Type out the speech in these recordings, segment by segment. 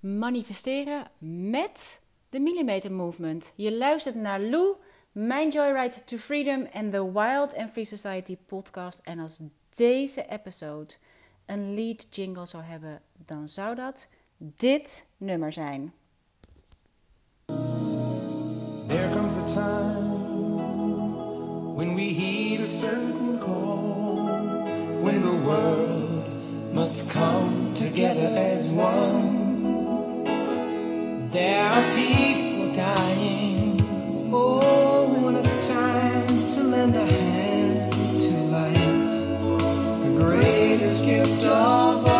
manifesteren met de Millimeter Movement. Je luistert naar Lou, mijn Joyride to Freedom en de Wild and Free Society podcast. En als deze episode een lead jingle zou hebben, dan zou dat dit nummer zijn. There comes a time when we heed a certain call, when the world must come together as one. There are people dying. Oh, when it's time to lend a hand to life, the greatest gift of all.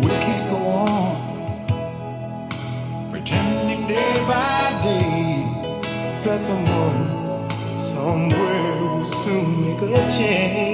We go on pretending day by day that someone somewhere will soon make a change.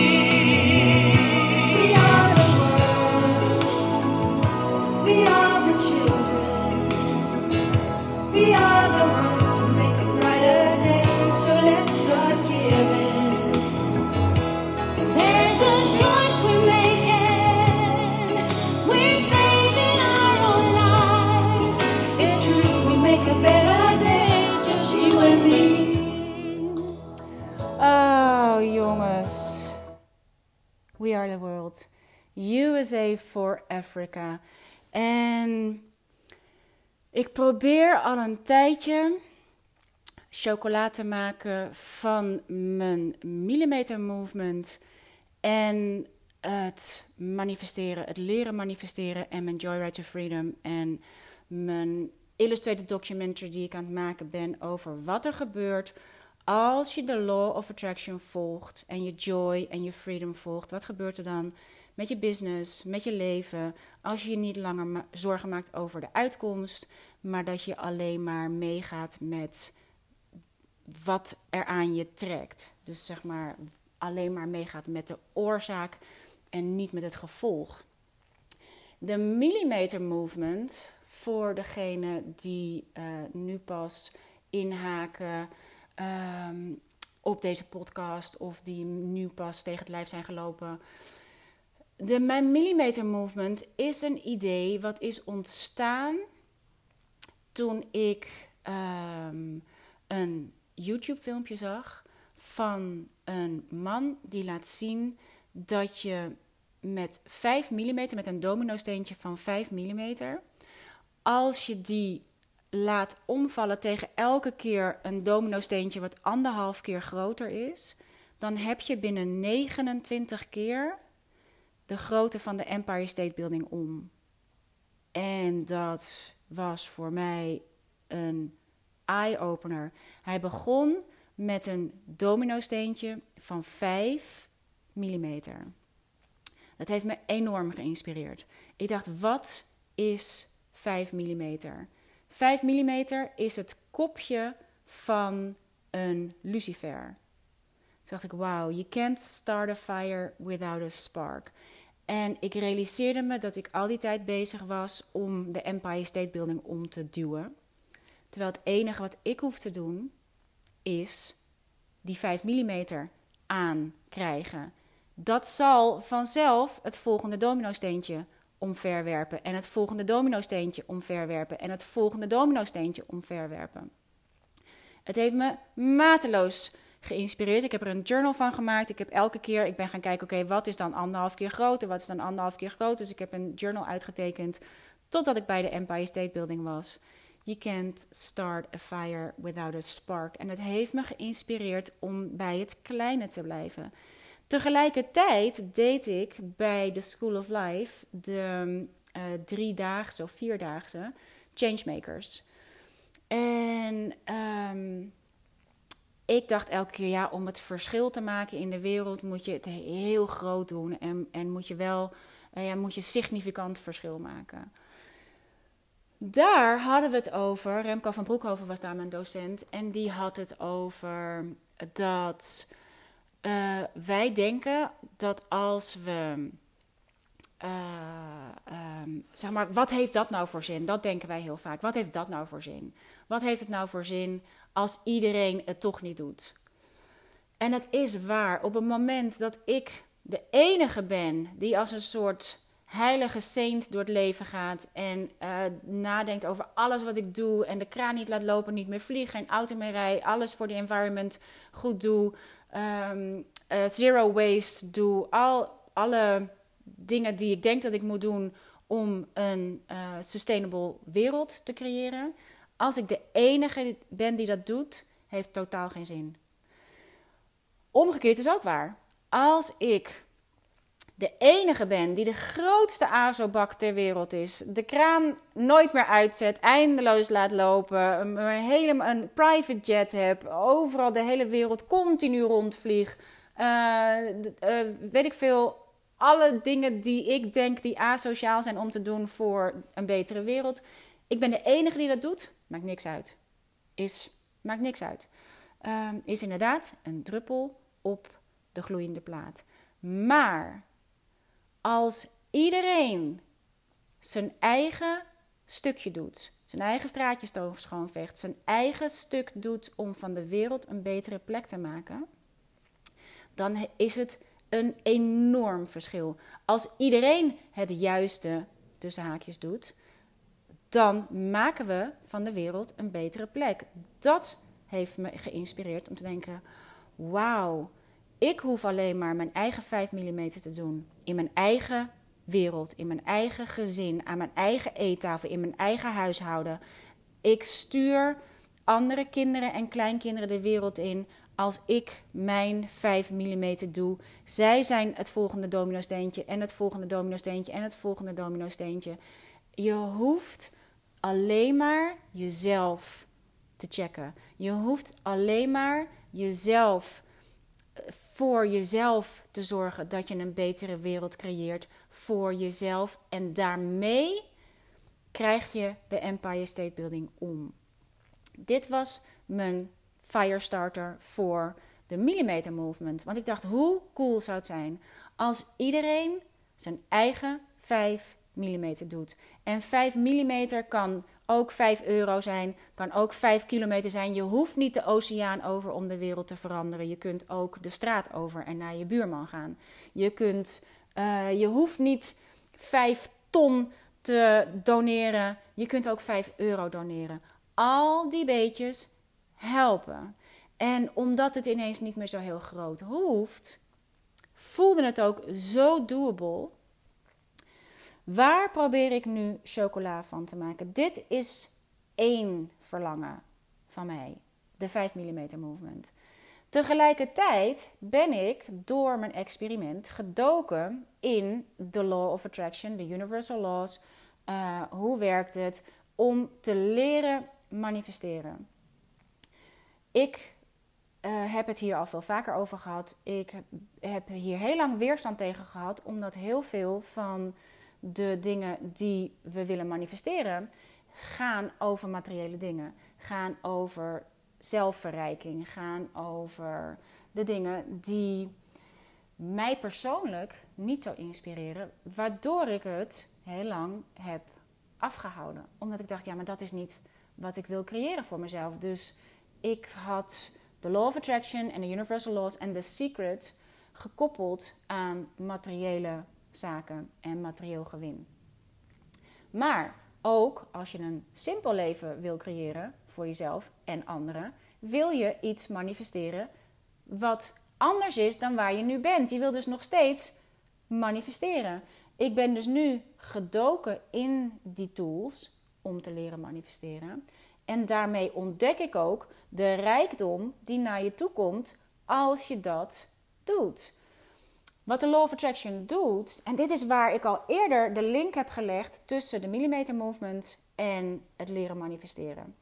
USA for Africa. En ik probeer al een tijdje chocola te maken van mijn millimeter movement en het manifesteren, het leren manifesteren en mijn Joyride to Freedom en mijn illustrated documentary die ik aan het maken ben over wat er gebeurt als je de law of attraction volgt en je joy en je freedom volgt. Wat gebeurt er dan met je business, met je leven, als je je niet langer zorgen maakt over de uitkomst, maar dat je alleen maar meegaat met wat er aan je trekt. Dus zeg maar alleen maar meegaat met de oorzaak en niet met het gevolg. De millimeter movement, voor degene die eh, nu pas inhaken ehm, op deze podcast of die nu pas tegen het lijf zijn gelopen. De mijn millimeter movement is een idee wat is ontstaan toen ik ehm, een YouTube filmpje zag van een man die laat zien dat je met 5 mm, met een domino steentje van 5 mm, als je die laat omvallen tegen elke keer een domino steentje wat anderhalf keer groter is, dan heb je binnen 29 keer de grootte van de Empire State Building om. En dat was voor mij een eye-opener. Hij begon met een domino-steentje van 5 mm. Dat heeft me enorm geïnspireerd. Ik dacht, wat is 5 mm? 5 mm is het kopje van een lucifer. Toen dacht ik, wauw, you can't start a fire without a spark. En ik realiseerde me dat ik al die tijd bezig was om de Empire State Building om te duwen. Terwijl het enige wat ik hoef te doen is die 5 mm aankrijgen. Dat zal vanzelf het volgende domino-steentje omverwerpen. En het volgende domino-steentje omverwerpen. En het volgende domino-steentje omverwerpen. Het heeft me mateloos geïnspireerd. Ik heb er een journal van gemaakt. Ik heb elke keer, ik ben gaan kijken, oké, wat is dan anderhalf keer groter? Wat is dan anderhalf keer groter? Dus ik heb een journal uitgetekend totdat ik bij de Empire State Building was. You can't start a fire without a spark. En het heeft me geïnspireerd om bij het kleine te blijven. Tegelijkertijd deed ik bij de School of Life de uh, driedaagse of vierdaagse changemakers. En um, ik dacht elke keer, ja, om het verschil te maken in de wereld moet je het heel groot doen. En, en moet je wel, uh, ja, moet je significant verschil maken. Daar hadden we het over. Remco van Broekhoven was daar mijn docent. En die had het over dat uh, wij denken dat als we ehm, zeg maar, wat heeft dat nou voor zin? Dat denken wij heel vaak. Wat heeft dat nou voor zin? Wat heeft het nou voor zin als iedereen het toch niet doet? En het is waar, op het moment dat ik de enige ben die als een soort heilige saint door het leven gaat en uh, nadenkt over alles wat ik doe en de kraan niet laat lopen, niet meer vlieg, geen auto meer rij, alles voor de environment goed doe, um, uh, zero waste doe, al, alle dingen die ik denk dat ik moet doen om een uh, sustainable wereld te creëren. Als ik de enige ben die dat doet, heeft totaal geen zin. Omgekeerd is ook waar. Als ik de enige ben die de grootste ASO-bak ter wereld is, de kraan nooit meer uitzet, eindeloos laat lopen, een, hele, een private jet heb, overal de hele wereld continu rondvlieg, uh, weet ik veel, alle dingen die ik denk die asociaal zijn om te doen voor een betere wereld. Ik ben de enige die dat doet, maakt niks uit. Is, maakt niks uit. Uh, is inderdaad een druppel op de gloeiende plaat. Maar als iedereen zijn eigen stukje doet, zijn eigen straatjes schoonvecht, zijn eigen stuk doet om van de wereld een betere plek te maken, dan is het een enorm verschil. Als iedereen het juiste tussen haakjes doet, dan maken we van de wereld een betere plek. Dat heeft me geïnspireerd om te denken: wauw, ik hoef alleen maar mijn eigen 5 mm te doen. In mijn eigen wereld, in mijn eigen gezin, aan mijn eigen eettafel, in mijn eigen huishouden. Ik stuur andere kinderen en kleinkinderen de wereld in als ik mijn 5 mm doe. Zij zijn het volgende domino-steentje en het volgende domino-steentje en het volgende domino-steentje. Je hoeft alleen maar jezelf te checken. Je hoeft alleen maar jezelf voor jezelf te zorgen dat je een betere wereld creëert voor jezelf. En daarmee krijg je de Empire State Building om. Dit was mijn firestarter voor de Millimeter Movement. Want ik dacht, hoe cool zou het zijn als iedereen zijn eigen 5 mm doet. En 5 mm kan ook 5 euro zijn, kan ook 5 kilometer zijn. Je hoeft niet de oceaan over om de wereld te veranderen. Je kunt ook de straat over en naar je buurman gaan. Je, kunt, uh, je hoeft niet 5 ton te doneren. Je kunt ook 5 euro doneren. Al die beetjes helpen. En omdat het ineens niet meer zo heel groot hoeft, voelde het ook zo doable Waar probeer ik nu chocola van te maken? Dit is één verlangen van mij, de 5 mm movement. Tegelijkertijd ben ik door mijn experiment gedoken in de law of attraction, de universal laws. Uh, hoe werkt het om te leren manifesteren? Ik uh, heb het hier al veel vaker over gehad. Ik heb hier heel lang weerstand tegen gehad, omdat heel veel van de dingen die we willen manifesteren gaan over materiële dingen, gaan over zelfverrijking, gaan over de dingen die mij persoonlijk niet zo inspireren, waardoor ik het heel lang heb afgehouden. Omdat ik dacht, ja, maar dat is niet wat ik wil creëren voor mezelf. Dus ik had de Law of Attraction en de Universal Laws en The Secret gekoppeld aan materiële zaken en materieel gewin. Maar ook als je een simpel leven wil creëren voor jezelf en anderen, wil je iets manifesteren wat anders is dan waar je nu bent. Je wil dus nog steeds manifesteren. Ik ben dus nu gedoken in die tools om te leren manifesteren. En daarmee ontdek ik ook de rijkdom die naar je toe komt als je dat doet. Wat de Law of Attraction doet, en dit is waar ik al eerder de link heb gelegd tussen de millimeter movement en het leren manifesteren.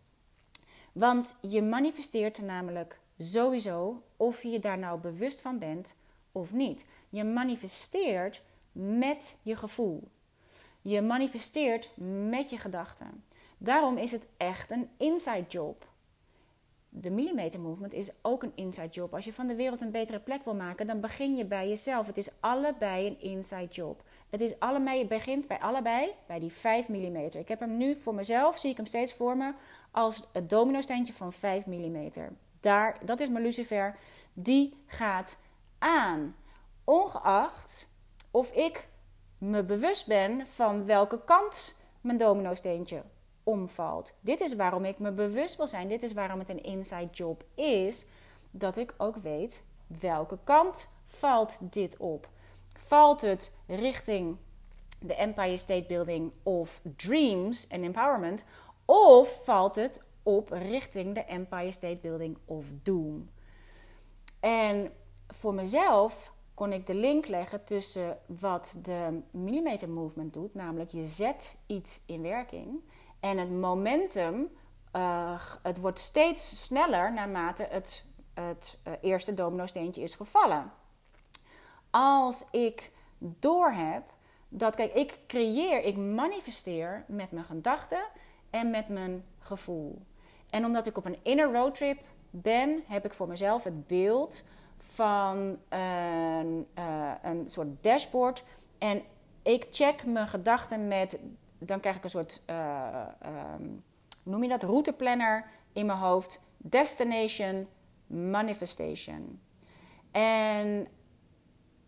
Want je manifesteert namelijk sowieso of je je daar nou bewust van bent of niet. Je manifesteert met je gevoel. Je manifesteert met je gedachten. Daarom is het echt een inside job de millimeter movement is ook een inside job. Als je van de wereld een betere plek wil maken, dan begin je bij jezelf. Het is allebei een inside job. Het is allebei, begint bij allebei bij die 5 mm. Ik heb hem nu voor mezelf, zie ik hem steeds voor me, als het domino-steentje van 5 mm. Daar, dat is mijn lucifer. Die gaat aan. Ongeacht of ik me bewust ben van welke kant mijn domino-steentje omvalt. Dit is waarom ik me bewust wil zijn. Dit is waarom het een inside job is. Dat ik ook weet welke kant valt dit op. Valt het richting de Empire State Building of Dreams en Empowerment? Of valt het op richting de Empire State Building of Doom? En voor mezelf kon ik de link leggen tussen wat de millimeter movement doet, namelijk je zet iets in werking en het momentum, uh, het wordt steeds sneller naarmate het, het uh, eerste domino-steentje is gevallen. Als ik doorheb dat, kijk, ik creëer, ik manifesteer met mijn gedachten en met mijn gevoel. En omdat ik op een inner roadtrip ben, heb ik voor mezelf het beeld van een, uh, een soort dashboard. En ik check mijn gedachten met, dan krijg ik een soort, uh, noem je dat, routeplanner in mijn hoofd. Destination, manifestation. En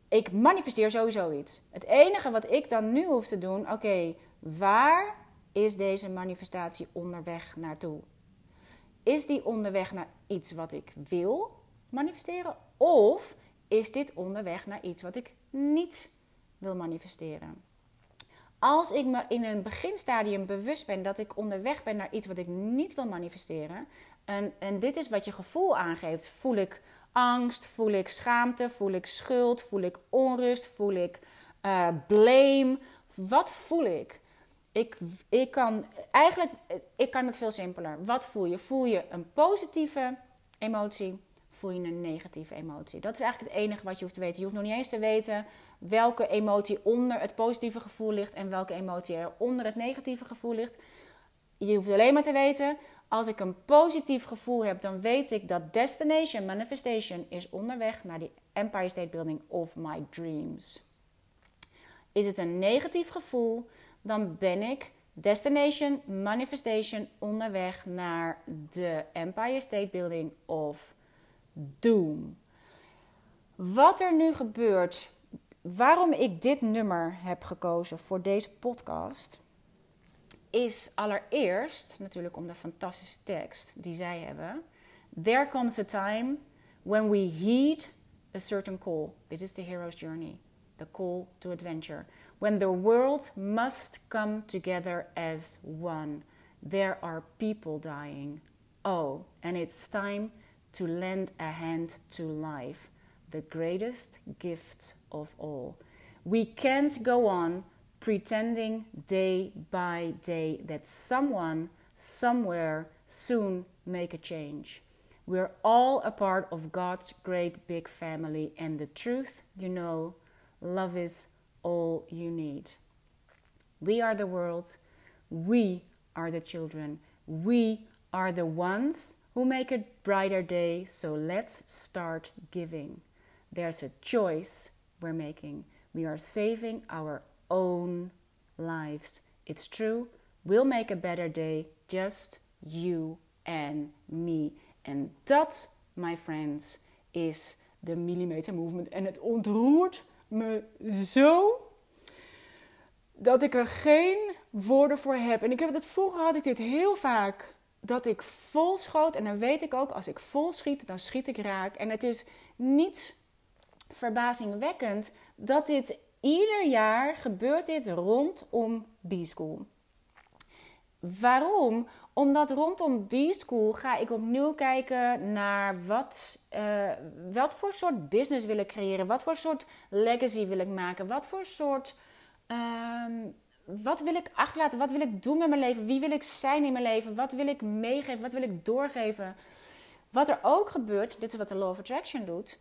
ik manifesteer sowieso iets. Het enige wat ik dan nu hoef te doen, oké, waar is deze manifestatie onderweg naartoe? Is die onderweg naar iets wat ik wil manifesteren? Of is dit onderweg naar iets wat ik niet wil manifesteren? Als ik me in een beginstadium bewust ben dat ik onderweg ben naar iets wat ik niet wil manifesteren, en, en dit is wat je gevoel aangeeft, voel ik angst, voel ik schaamte, voel ik schuld, voel ik onrust, voel ik uh, blame, wat voel ik? Ik, ik kan eigenlijk, ik kan het veel simpeler. Wat voel je? Voel je een positieve emotie? Voel je een negatieve emotie? Dat is eigenlijk het enige wat je hoeft te weten. Je hoeft nog niet eens te weten welke emotie onder het positieve gevoel ligt en welke emotie er onder het negatieve gevoel ligt. Je hoeft alleen maar te weten, als ik een positief gevoel heb, dan weet ik dat destination manifestation is onderweg naar die Empire State Building of my dreams. Is het een negatief gevoel, dan ben ik destination manifestation onderweg naar de Empire State Building of doom. Wat er nu gebeurt, waarom ik dit nummer heb gekozen voor deze podcast, is allereerst natuurlijk om de fantastische tekst die zij hebben. There comes a time when we heed a certain call. This is the hero's journey, the call to adventure. When the world must come together as one. There are people dying. Oh, and it's time to lend a hand to life, the greatest gift of all. We can't go on pretending day by day that someone, somewhere, soon make a change. We're all a part of God's great big family, and the truth, you know, love is all you need. We are the world, we are the children, we are the ones who make a brighter day, so let's start giving. There's a choice we're making. We are saving our own lives. It's true, we'll make a better day, just you and me. En dat, my friends, is de millimeter movement. En het ontroert me zo dat ik er geen woorden voor heb. En ik heb het vroeger had ik dit heel vaak dat ik vol schoot en dan weet ik ook als ik vol schiet, dan schiet ik raak. En het is niet verbazingwekkend dat dit ieder jaar gebeurt dit rondom B-School. Waarom? Omdat rondom B-School ga ik opnieuw kijken naar wat, uh, wat voor soort business wil ik creëren. Wat voor soort legacy wil ik maken. Wat voor soort... Um, wat wil ik achterlaten? Wat wil ik doen met mijn leven? Wie wil ik zijn in mijn leven? Wat wil ik meegeven? Wat wil ik doorgeven? Wat er ook gebeurt, dit is wat de Law of Attraction doet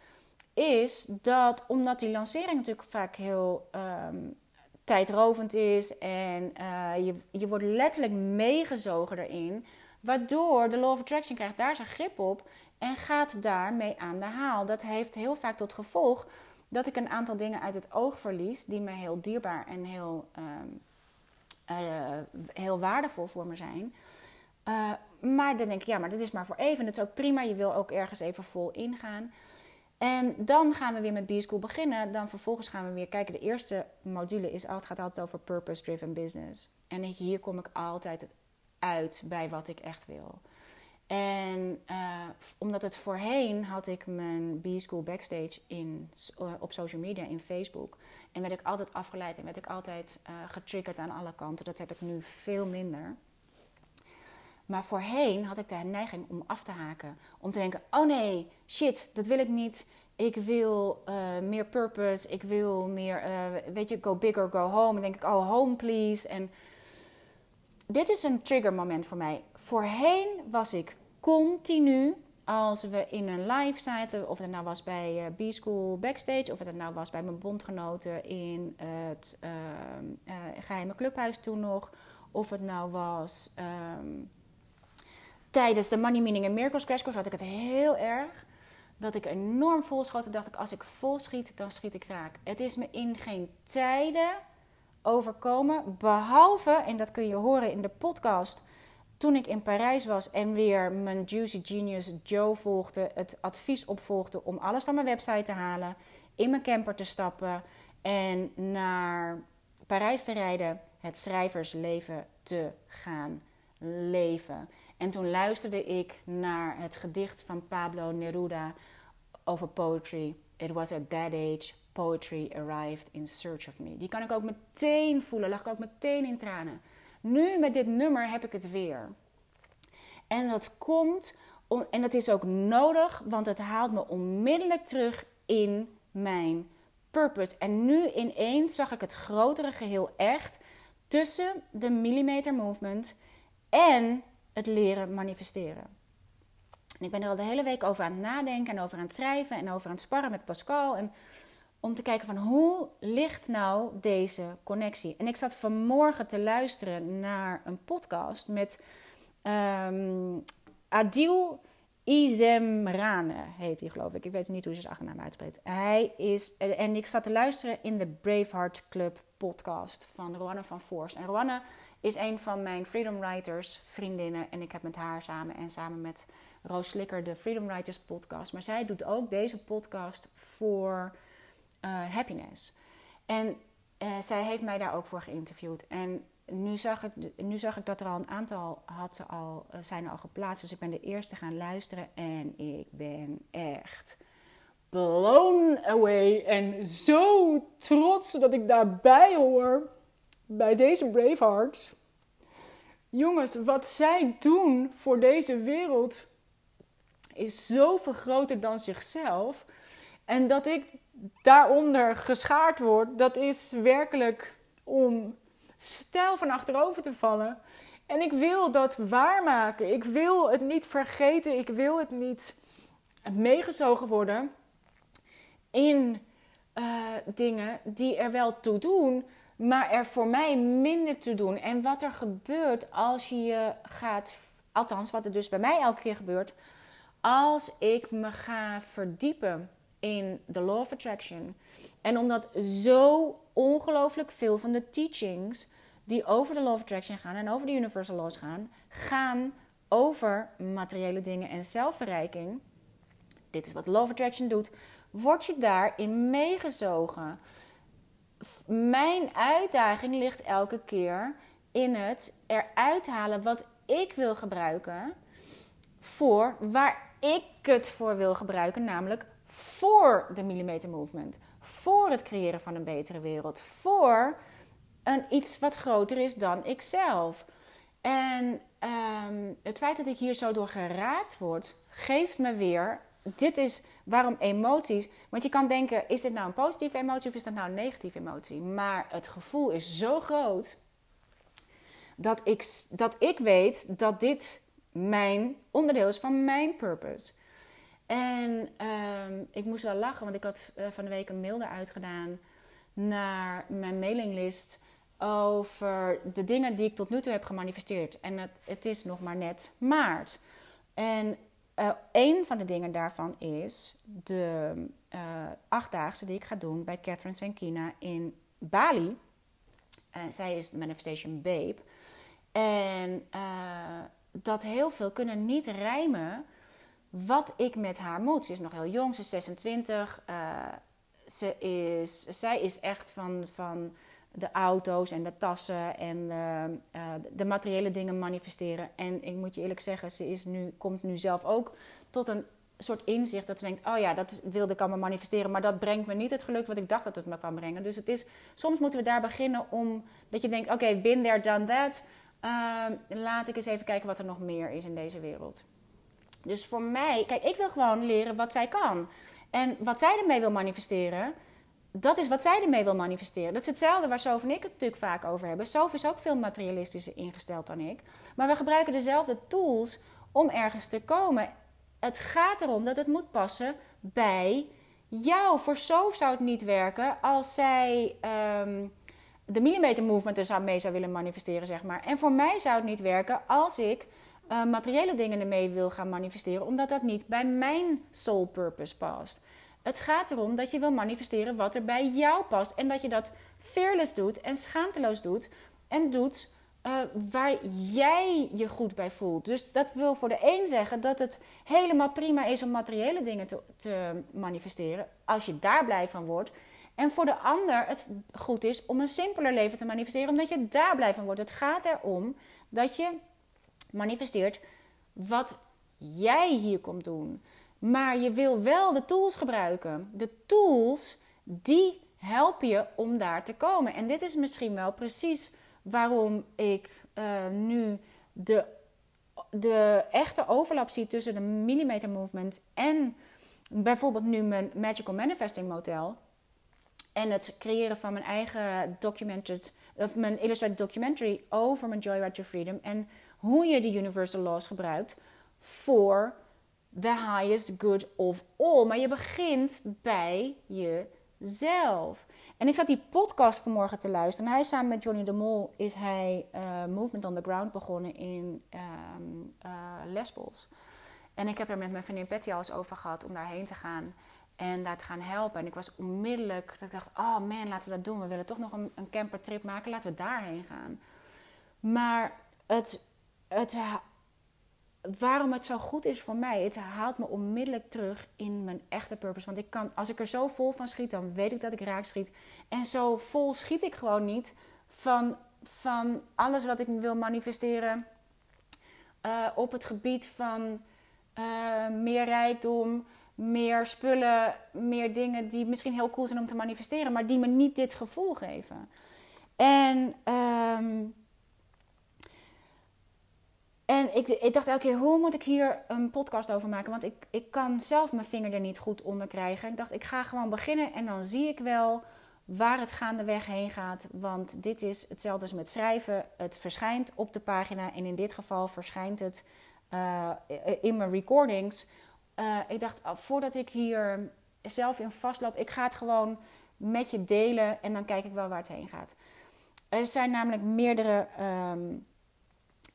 is dat omdat die lancering natuurlijk vaak heel um, tijdrovend is en uh, je, je wordt letterlijk meegezogen erin, waardoor de Law of Attraction krijgt daar zijn grip op en gaat daarmee aan de haal. Dat heeft heel vaak tot gevolg dat ik een aantal dingen uit het oog verlies die me heel dierbaar en heel, ehm, eh, heel waardevol voor me zijn. Uh, maar dan denk ik, ja, maar dat is maar voor even. Dat is ook prima. Je wil ook ergens even vol ingaan. En dan gaan we weer met B-School beginnen. Dan vervolgens gaan we weer kijken. De eerste module is, het gaat altijd over purpose-driven business. En hier kom ik altijd uit bij wat ik echt wil. En uh, omdat het voorheen had ik mijn B-School backstage in, op social media, in Facebook. En werd ik altijd afgeleid en werd ik altijd uh, getriggerd aan alle kanten. Dat heb ik nu veel minder. Maar voorheen had ik de neiging om af te haken. Om te denken: oh nee, shit, dat wil ik niet. Ik wil uh, meer purpose. Ik wil meer, uh, weet je, go big or go home. En denk ik: oh, home please. En dit is een trigger moment voor mij. Voorheen was ik continu, als we in een live zaten, of het nou was bij uh, B-School Backstage, of het nou was bij mijn bondgenoten in het geheime clubhuis toen nog, of het nou was. Um, tijdens de Money Meaning en Miracles Crash Course had ik het heel erg. Dat ik enorm vol schoot. dacht ik, als ik vol schiet, dan schiet ik raak. Het is me in geen tijden overkomen. Behalve, en dat kun je horen in de podcast... toen ik in Parijs was en weer mijn Juicy Genius Joe volgde... het advies opvolgde om alles van mijn website te halen... in mijn camper te stappen en naar Parijs te rijden... het schrijversleven te gaan leven... En toen luisterde ik naar het gedicht van Pablo Neruda over poetry. It was at that age poetry arrived in search of me. Die kan ik ook meteen voelen, lag ik ook meteen in tranen. Nu met dit nummer heb ik het weer. En dat komt, en dat is ook nodig, want het haalt me onmiddellijk terug in mijn purpose. En nu ineens zag ik het grotere geheel echt tussen de millimeter movement en het leren manifesteren. En ik ben er al de hele week over aan het nadenken en over aan het schrijven en over aan het sparren met Pascal. En om te kijken van hoe ligt nou deze connectie. En ik zat vanmorgen te luisteren naar een podcast met um, Adil Izemrane, heet hij geloof ik. Ik weet niet hoe ze zijn achternaam uitspreekt. Hij is, en ik zat te luisteren in de Braveheart Club podcast van Roanne van Voorst. En Roanne is een van mijn Freedom Writers vriendinnen. En ik heb met haar samen en samen met Roos Slikker de Freedom Writers podcast. Maar zij doet ook deze podcast voor uh, happiness. En uh, zij heeft mij daar ook voor geïnterviewd. En nu zag ik, nu zag ik dat er al een aantal had al, uh, zijn al geplaatst. Dus ik ben de eerste gaan luisteren. En ik ben echt blown away. En zo trots dat ik daarbij hoor bij deze Bravehearts. Jongens, wat zij doen voor deze wereld is zoveel groter dan zichzelf. En dat ik daaronder geschaard word, dat is werkelijk om stijl van achterover te vallen. En ik wil dat waarmaken. Ik wil het niet vergeten. Ik wil het niet meegezogen worden in uh, dingen die er wel toe doen, maar er voor mij minder te doen. En wat er gebeurt als je je gaat, althans wat er dus bij mij elke keer gebeurt, als ik me ga verdiepen in de Law of Attraction. En omdat zo ongelooflijk veel van de teachings die over de Law of Attraction gaan en over de Universal Laws gaan, gaan over materiële dingen en zelfverrijking. Dit is wat Law of Attraction doet. Word je daarin meegezogen? mijn uitdaging ligt elke keer in het eruit halen wat ik wil gebruiken voor waar ik het voor wil gebruiken, namelijk voor de millimeter movement, voor het creëren van een betere wereld, voor een iets wat groter is dan ikzelf. En um, het feit dat ik hier zo door geraakt word, geeft me weer. Dit is waarom emoties. Want je kan denken: is dit nou een positieve emotie of is dat nou een negatieve emotie? Maar het gevoel is zo groot dat ik, dat ik weet dat dit mijn onderdeel is van mijn purpose. En um, ik moest wel lachen, want ik had uh, van de week een mail eruit gedaan naar mijn mailinglist over de dingen die ik tot nu toe heb gemanifesteerd. En het, het is nog maar net maart. En uh, een van de dingen daarvan is de uh, achtdaagse die ik ga doen bij Catherine Senkina in Bali. Zij is de Manifestation Babe. En dat heel veel kunnen niet rijmen wat ik met haar moet. Ze is nog heel jong, ze is 26. ze is, zij is echt van, van de auto's en de tassen en de, uh, de, materiële dingen manifesteren. En ik moet je eerlijk zeggen, ze is nu, komt nu zelf ook tot een soort inzicht dat ze denkt: oh ja, dat wilde ik allemaal manifesteren, maar dat brengt me niet het geluk wat ik dacht dat het me kan brengen. Dus het is, soms moeten we daar beginnen om dat je denkt: oké, okay, bin there, done that. Uh, laat ik eens even kijken wat er nog meer is in deze wereld. Dus voor mij, kijk, ik wil gewoon leren wat zij kan. En wat zij ermee wil manifesteren, dat is wat zij ermee wil manifesteren. Dat is hetzelfde waar Sof en ik het natuurlijk vaak over hebben. Sof is ook veel materialistischer ingesteld dan ik. Maar we gebruiken dezelfde tools om ergens te komen. Het gaat erom dat het moet passen bij jou. Voor Sof zou het niet werken als zij um, de millimeter movement er mee zou willen manifesteren, zeg maar. En voor mij zou het niet werken als ik uh, materiële dingen ermee wil gaan manifesteren, omdat dat niet bij mijn soul purpose past. Het gaat erom dat je wil manifesteren wat er bij jou past. En dat je dat fearless doet en schaamteloos doet. En doet uh, waar jij je goed bij voelt. Dus dat wil voor de een zeggen dat het helemaal prima is om materiële dingen te, te manifesteren. Als je daar blij van wordt. En voor de ander het goed is om een simpeler leven te manifesteren, omdat je daar blij van wordt. Het gaat erom dat je manifesteert wat jij hier komt doen. Maar je wil wel de tools gebruiken. De tools die helpen je om daar te komen. En dit is misschien wel precies waarom ik uh, nu de, de echte overlap zie tussen de millimeter movement en bijvoorbeeld nu mijn magical manifesting model. En het creëren van mijn eigen documented, of mijn illustrated documentary over mijn Joyride to Freedom. En hoe je de universal laws gebruikt voor the highest good of all. Maar je begint bij jezelf. En ik zat die podcast vanmorgen te luisteren. En hij samen met Johnny de Mol is hij uh, Movement on the Ground begonnen in um, uh, Lesbos. En ik heb er met mijn vriendin Patty al eens over gehad om daarheen te gaan. En daar te gaan helpen. En ik was onmiddellijk, dat ik dacht, oh man, laten we dat doen. We willen toch nog een, een campertrip maken. Laten we daarheen gaan. Maar het, het waarom het zo goed is voor mij, het haalt me onmiddellijk terug in mijn echte purpose. Want ik kan, als ik er zo vol van schiet, dan weet ik dat ik raak schiet. En zo vol schiet ik gewoon niet van, van alles wat ik wil manifesteren uh, op het gebied van uh, meer rijkdom, meer spullen, meer dingen die misschien heel cool zijn om te manifesteren, maar die me niet dit gevoel geven. En um, en ik, ik, dacht elke keer, hoe moet ik hier een podcast over maken? Want ik, ik kan zelf mijn vinger er niet goed onder krijgen. Ik dacht, ik ga gewoon beginnen en dan zie ik wel waar het gaandeweg heen gaat. Want dit is hetzelfde als met schrijven. Het verschijnt op de pagina en in dit geval verschijnt het uh, in mijn recordings. Uh, ik dacht, oh, voordat ik hier zelf in vastloop, ik ga het gewoon met je delen en dan kijk ik wel waar het heen gaat. Er zijn namelijk meerdere... Um,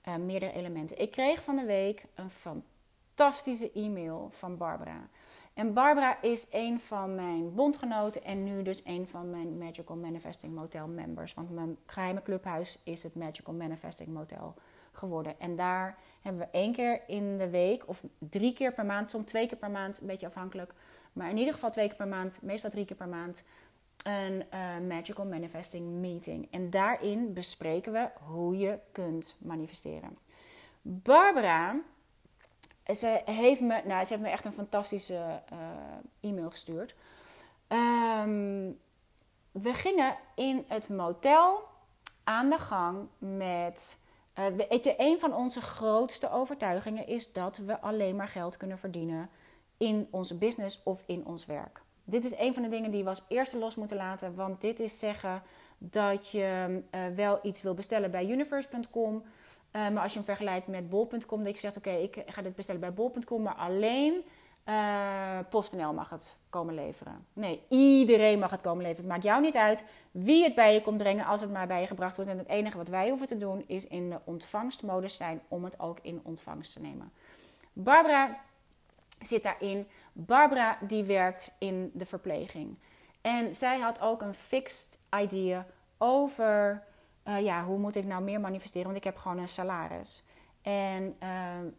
uh, meerdere elementen. Ik kreeg van de week een fantastische e-mail van Barbara. En Barbara is een van mijn bondgenoten en nu dus een van mijn Magical Manifesting Motel members. Want mijn geheime clubhuis is het Magical Manifesting Motel geworden. En daar hebben we één keer in de week, of drie keer per maand, soms twee keer per maand, een beetje afhankelijk. Maar in ieder geval twee keer per maand, meestal drie keer per maand, een uh, Magical Manifesting Meeting. En daarin bespreken we hoe je kunt manifesteren. Barbara, ze heeft me, nou, ze heeft me echt een fantastische uh, e-mail gestuurd. Um, we gingen in het motel aan de gang met. Uh, een van onze grootste overtuigingen is dat we alleen maar geld kunnen verdienen in onze business of in ons werk. Dit is een van de dingen die we als eerste los moeten laten. Want dit is zeggen dat je uh, wel iets wil bestellen bij universe.com. Uh, maar als je hem vergelijkt met bol.com, dat je zegt: Oké, ik ga dit bestellen bij bol.com, maar alleen uh, PostNL mag het komen leveren. Nee, iedereen mag het komen leveren. Het maakt jou niet uit wie het bij je komt brengen als het maar bij je gebracht wordt. En het enige wat wij hoeven te doen is in de ontvangstmodus zijn om het ook in ontvangst te nemen. Barbara zit daarin. Barbara die werkt in de verpleging. En zij had ook een fixed idea over uh, ja, hoe moet ik nou meer manifesteren, want ik heb gewoon een salaris. En uh,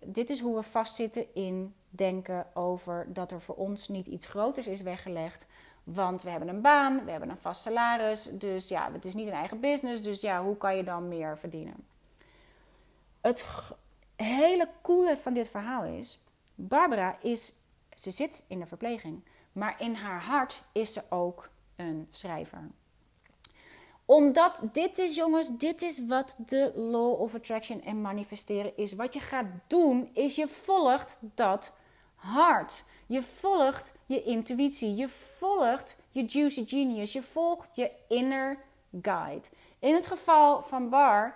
dit is hoe we vastzitten in denken over dat er voor ons niet iets groters is weggelegd. Want we hebben een baan, we hebben een vast salaris. Dus ja, het is niet een eigen business. Dus ja, hoe kan je dan meer verdienen? Het hele coole van dit verhaal is: Barbara is, ze zit in de verpleging, maar in haar hart is ze ook een schrijver omdat dit is, jongens, dit is wat de law of attraction en manifesteren is. Wat je gaat doen, is je volgt dat hart. Je volgt je intuïtie. Je volgt je juicy genius. Je volgt je inner guide. In het geval van Bar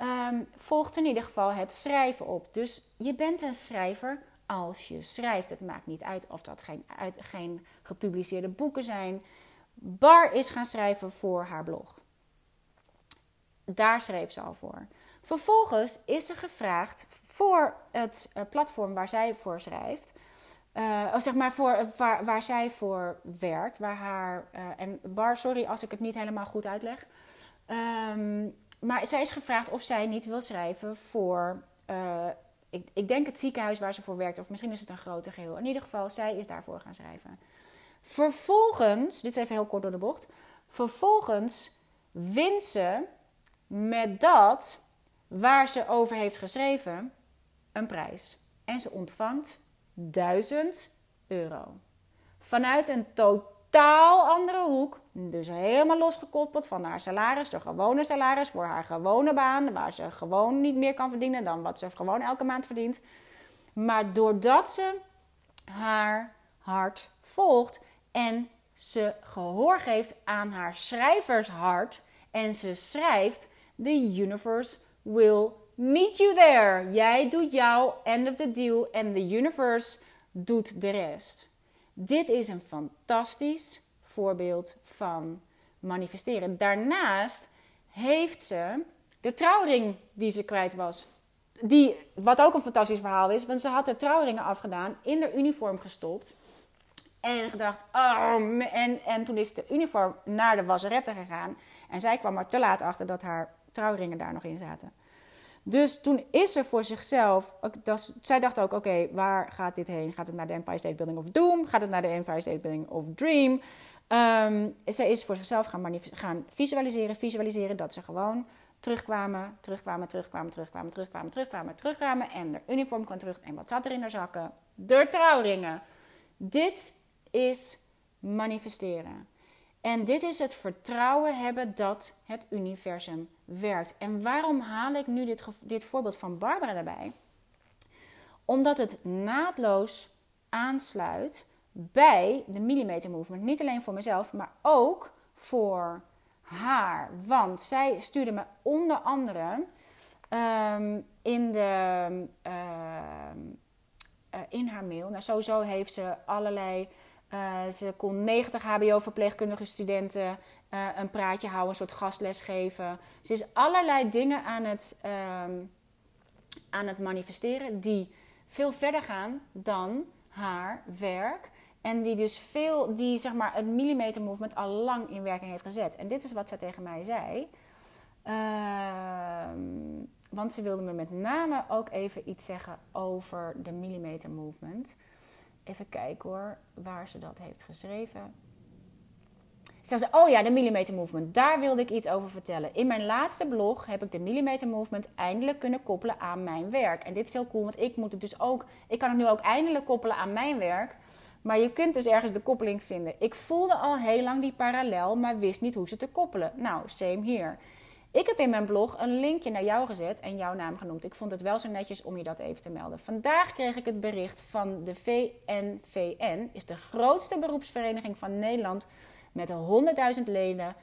um, volgt in ieder geval het schrijven op. Dus je bent een schrijver als je schrijft. Het maakt niet uit of dat geen, uit, geen gepubliceerde boeken zijn. Bar is gaan schrijven voor haar blog. Daar schreef ze al voor. Vervolgens is ze gevraagd voor het uh, platform waar zij voor schrijft. Uh, zeg maar voor, uh, waar, waar, zij voor werkt. Waar haar, en Bar, sorry als ik het niet helemaal goed uitleg. Um, maar zij is gevraagd of zij niet wil schrijven voor. Ik, denk het ziekenhuis waar ze voor werkt. Of misschien is het een groter geheel. In ieder geval, zij is daarvoor gaan schrijven. Vervolgens, dit is even heel kort door de bocht. Vervolgens wint ze met dat waar ze over heeft geschreven een prijs. En ze ontvangt 1000 euro. Vanuit een totaal andere hoek. Dus helemaal losgekoppeld van haar salaris, de gewone salaris voor haar gewone baan, waar ze gewoon niet meer kan verdienen dan wat ze gewoon elke maand verdient. Maar doordat ze haar hart volgt en ze gehoor geeft aan haar schrijvershart en ze schrijft, The universe will meet you there. Jij doet jouw end of the deal en the universe doet de rest. Dit is een fantastisch voorbeeld van manifesteren. Daarnaast heeft ze de trouwring die ze kwijt was. Die, wat ook een fantastisch verhaal is, want ze had de trouwringen afgedaan, in de uniform gestopt. En gedacht, oh, en, en toen is de uniform naar de wasserette gegaan. En zij kwam er te laat achter dat haar trouwringen daar nog in zaten. Dus toen is ze voor zichzelf. Dat, zij dacht ook: oké, waar gaat dit heen? Gaat het naar de Empire State Building of Doom? Gaat het naar de Empire State Building of Dream? Um, zij is voor zichzelf gaan, gaan visualiseren, visualiseren dat ze gewoon terugkwamen, terugkwamen, terugkwamen, terugkwamen, terugkwamen, terugkwamen, terugkwamen. En de uniform kwam terug. En wat zat er in haar zakken? De trouwringen. Dit is manifesteren. En dit is het vertrouwen hebben dat het universum werkt. En waarom haal ik nu dit, dit voorbeeld van Barbara erbij? Omdat het naadloos aansluit bij de millimeter movement. Niet alleen voor mezelf, maar ook voor haar. Want zij stuurde me onder andere ehm, in, de, ehm, eh, in haar mail. Nou, sowieso heeft ze allerlei uh, ze kon 90 HBO-verpleegkundige studenten uh, een praatje houden, een soort gastles geven. Ze is allerlei dingen aan het, um, aan het manifesteren die veel verder gaan dan haar werk. En die dus veel, die zeg maar het millimeter movement al lang in werking heeft gezet. En dit is wat zij tegen mij zei. Uh, want ze wilde me met name ook even iets zeggen over de millimeter movement. Even kijken hoor, waar ze dat heeft geschreven. Ze zei, oh ja, de millimeter movement. Daar wilde ik iets over vertellen. In mijn laatste blog heb ik de millimeter movement eindelijk kunnen koppelen aan mijn werk. En dit is heel cool, want ik moet het dus ook... Ik kan het nu ook eindelijk koppelen aan mijn werk. Maar je kunt dus ergens de koppeling vinden. Ik voelde al heel lang die parallel, maar wist niet hoe ze te koppelen. Nou, same hier. Ik heb in mijn blog een linkje naar jou gezet en jouw naam genoemd. Ik vond het wel zo netjes om je dat even te melden. Vandaag kreeg ik het bericht van de VNVN, is de grootste beroepsvereniging van Nederland met 100.000 leden.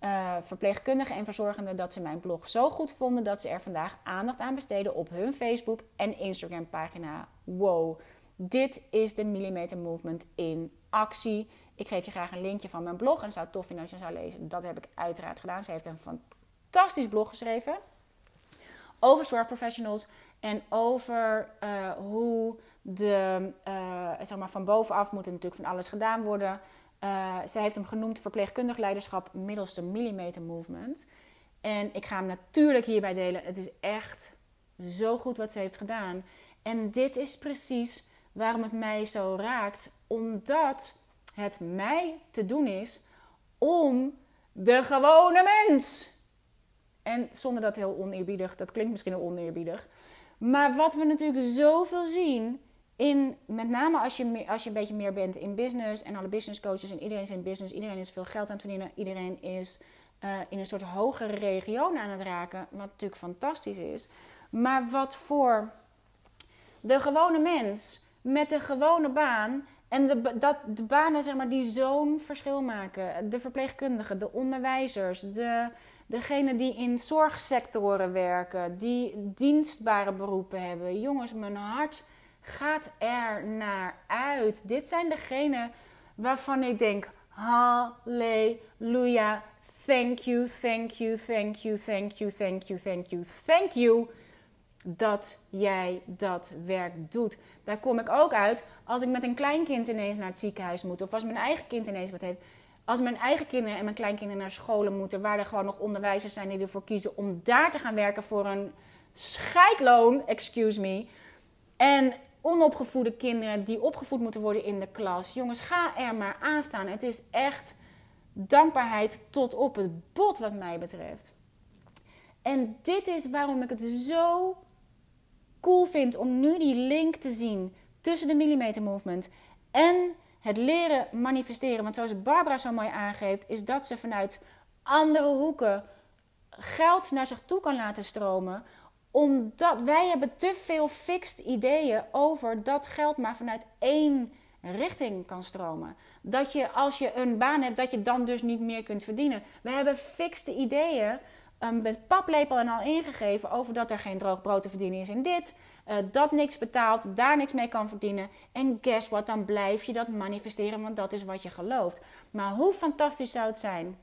Uh, verpleegkundigen en verzorgenden dat ze mijn blog zo goed vonden dat ze er vandaag aandacht aan besteden op hun Facebook en Instagram pagina. Wow, dit is de Millimeter Movement in actie. Ik geef je graag een linkje van mijn blog en zou tof vinden als je zou lezen. Dat heb ik uiteraard gedaan. Ze heeft een fantastisch blog geschreven over zorgprofessionals en over uh, hoe De, uh, zeg maar van bovenaf moet er natuurlijk van alles gedaan worden. Uh, zij heeft hem genoemd verpleegkundig leiderschap middels de millimeter movement. En ik ga hem natuurlijk hierbij delen. Het is echt zo goed wat ze heeft gedaan. En dit is precies waarom het mij zo raakt. Omdat het mij te doen is om de gewone mens. En zonder dat heel oneerbiedig, dat klinkt misschien heel oneerbiedig. Maar wat we natuurlijk zoveel zien in, met name als je, als je een beetje meer bent in business en alle business coaches en iedereen is in business, iedereen is veel geld aan het verdienen, iedereen is uh, in een soort hogere regio aan het raken, wat natuurlijk fantastisch is. Maar wat voor de gewone mens met de gewone baan en de, dat, de banen zeg maar, die zo'n verschil maken, de verpleegkundigen, de onderwijzers, de, degenen die in zorgsectoren werken, die dienstbare beroepen hebben. Jongens, mijn hart gaat er naar uit. Dit zijn degenen waarvan ik denk: Halleluja. Thank you, thank you, thank you, thank you, thank you, thank you, thank you. Dat jij dat werk doet. Daar kom ik ook uit als ik met een kleinkind ineens naar het ziekenhuis moet. Of als mijn eigen kind ineens wat heeft. Als mijn eigen kinderen en mijn kleinkinderen naar scholen moeten, waar er gewoon nog onderwijzers zijn die ervoor kiezen om daar te gaan werken voor een scheikloon, excuse me. En onopgevoede kinderen die opgevoed moeten worden in de klas. Jongens, ga er maar aan staan. Het is echt dankbaarheid tot op het bot wat mij betreft. En dit is waarom ik het zo cool vind om nu die link te zien tussen de millimeter movement en het leren manifesteren. Want zoals Barbara zo mooi aangeeft, is dat ze vanuit andere hoeken geld naar zich toe kan laten stromen omdat wij hebben te veel fixed ideeën over dat geld maar vanuit één richting kan stromen. Dat je als je een baan hebt, dat je dan dus niet meer kunt verdienen. We hebben fixed ideeën um, met paplepel en al ingegeven over dat er geen droog brood te verdienen is in dit. Uh, dat niks betaalt, daar niks mee kan verdienen. En guess what, dan blijf je dat manifesteren, want dat is wat je gelooft. Maar hoe fantastisch zou het zijn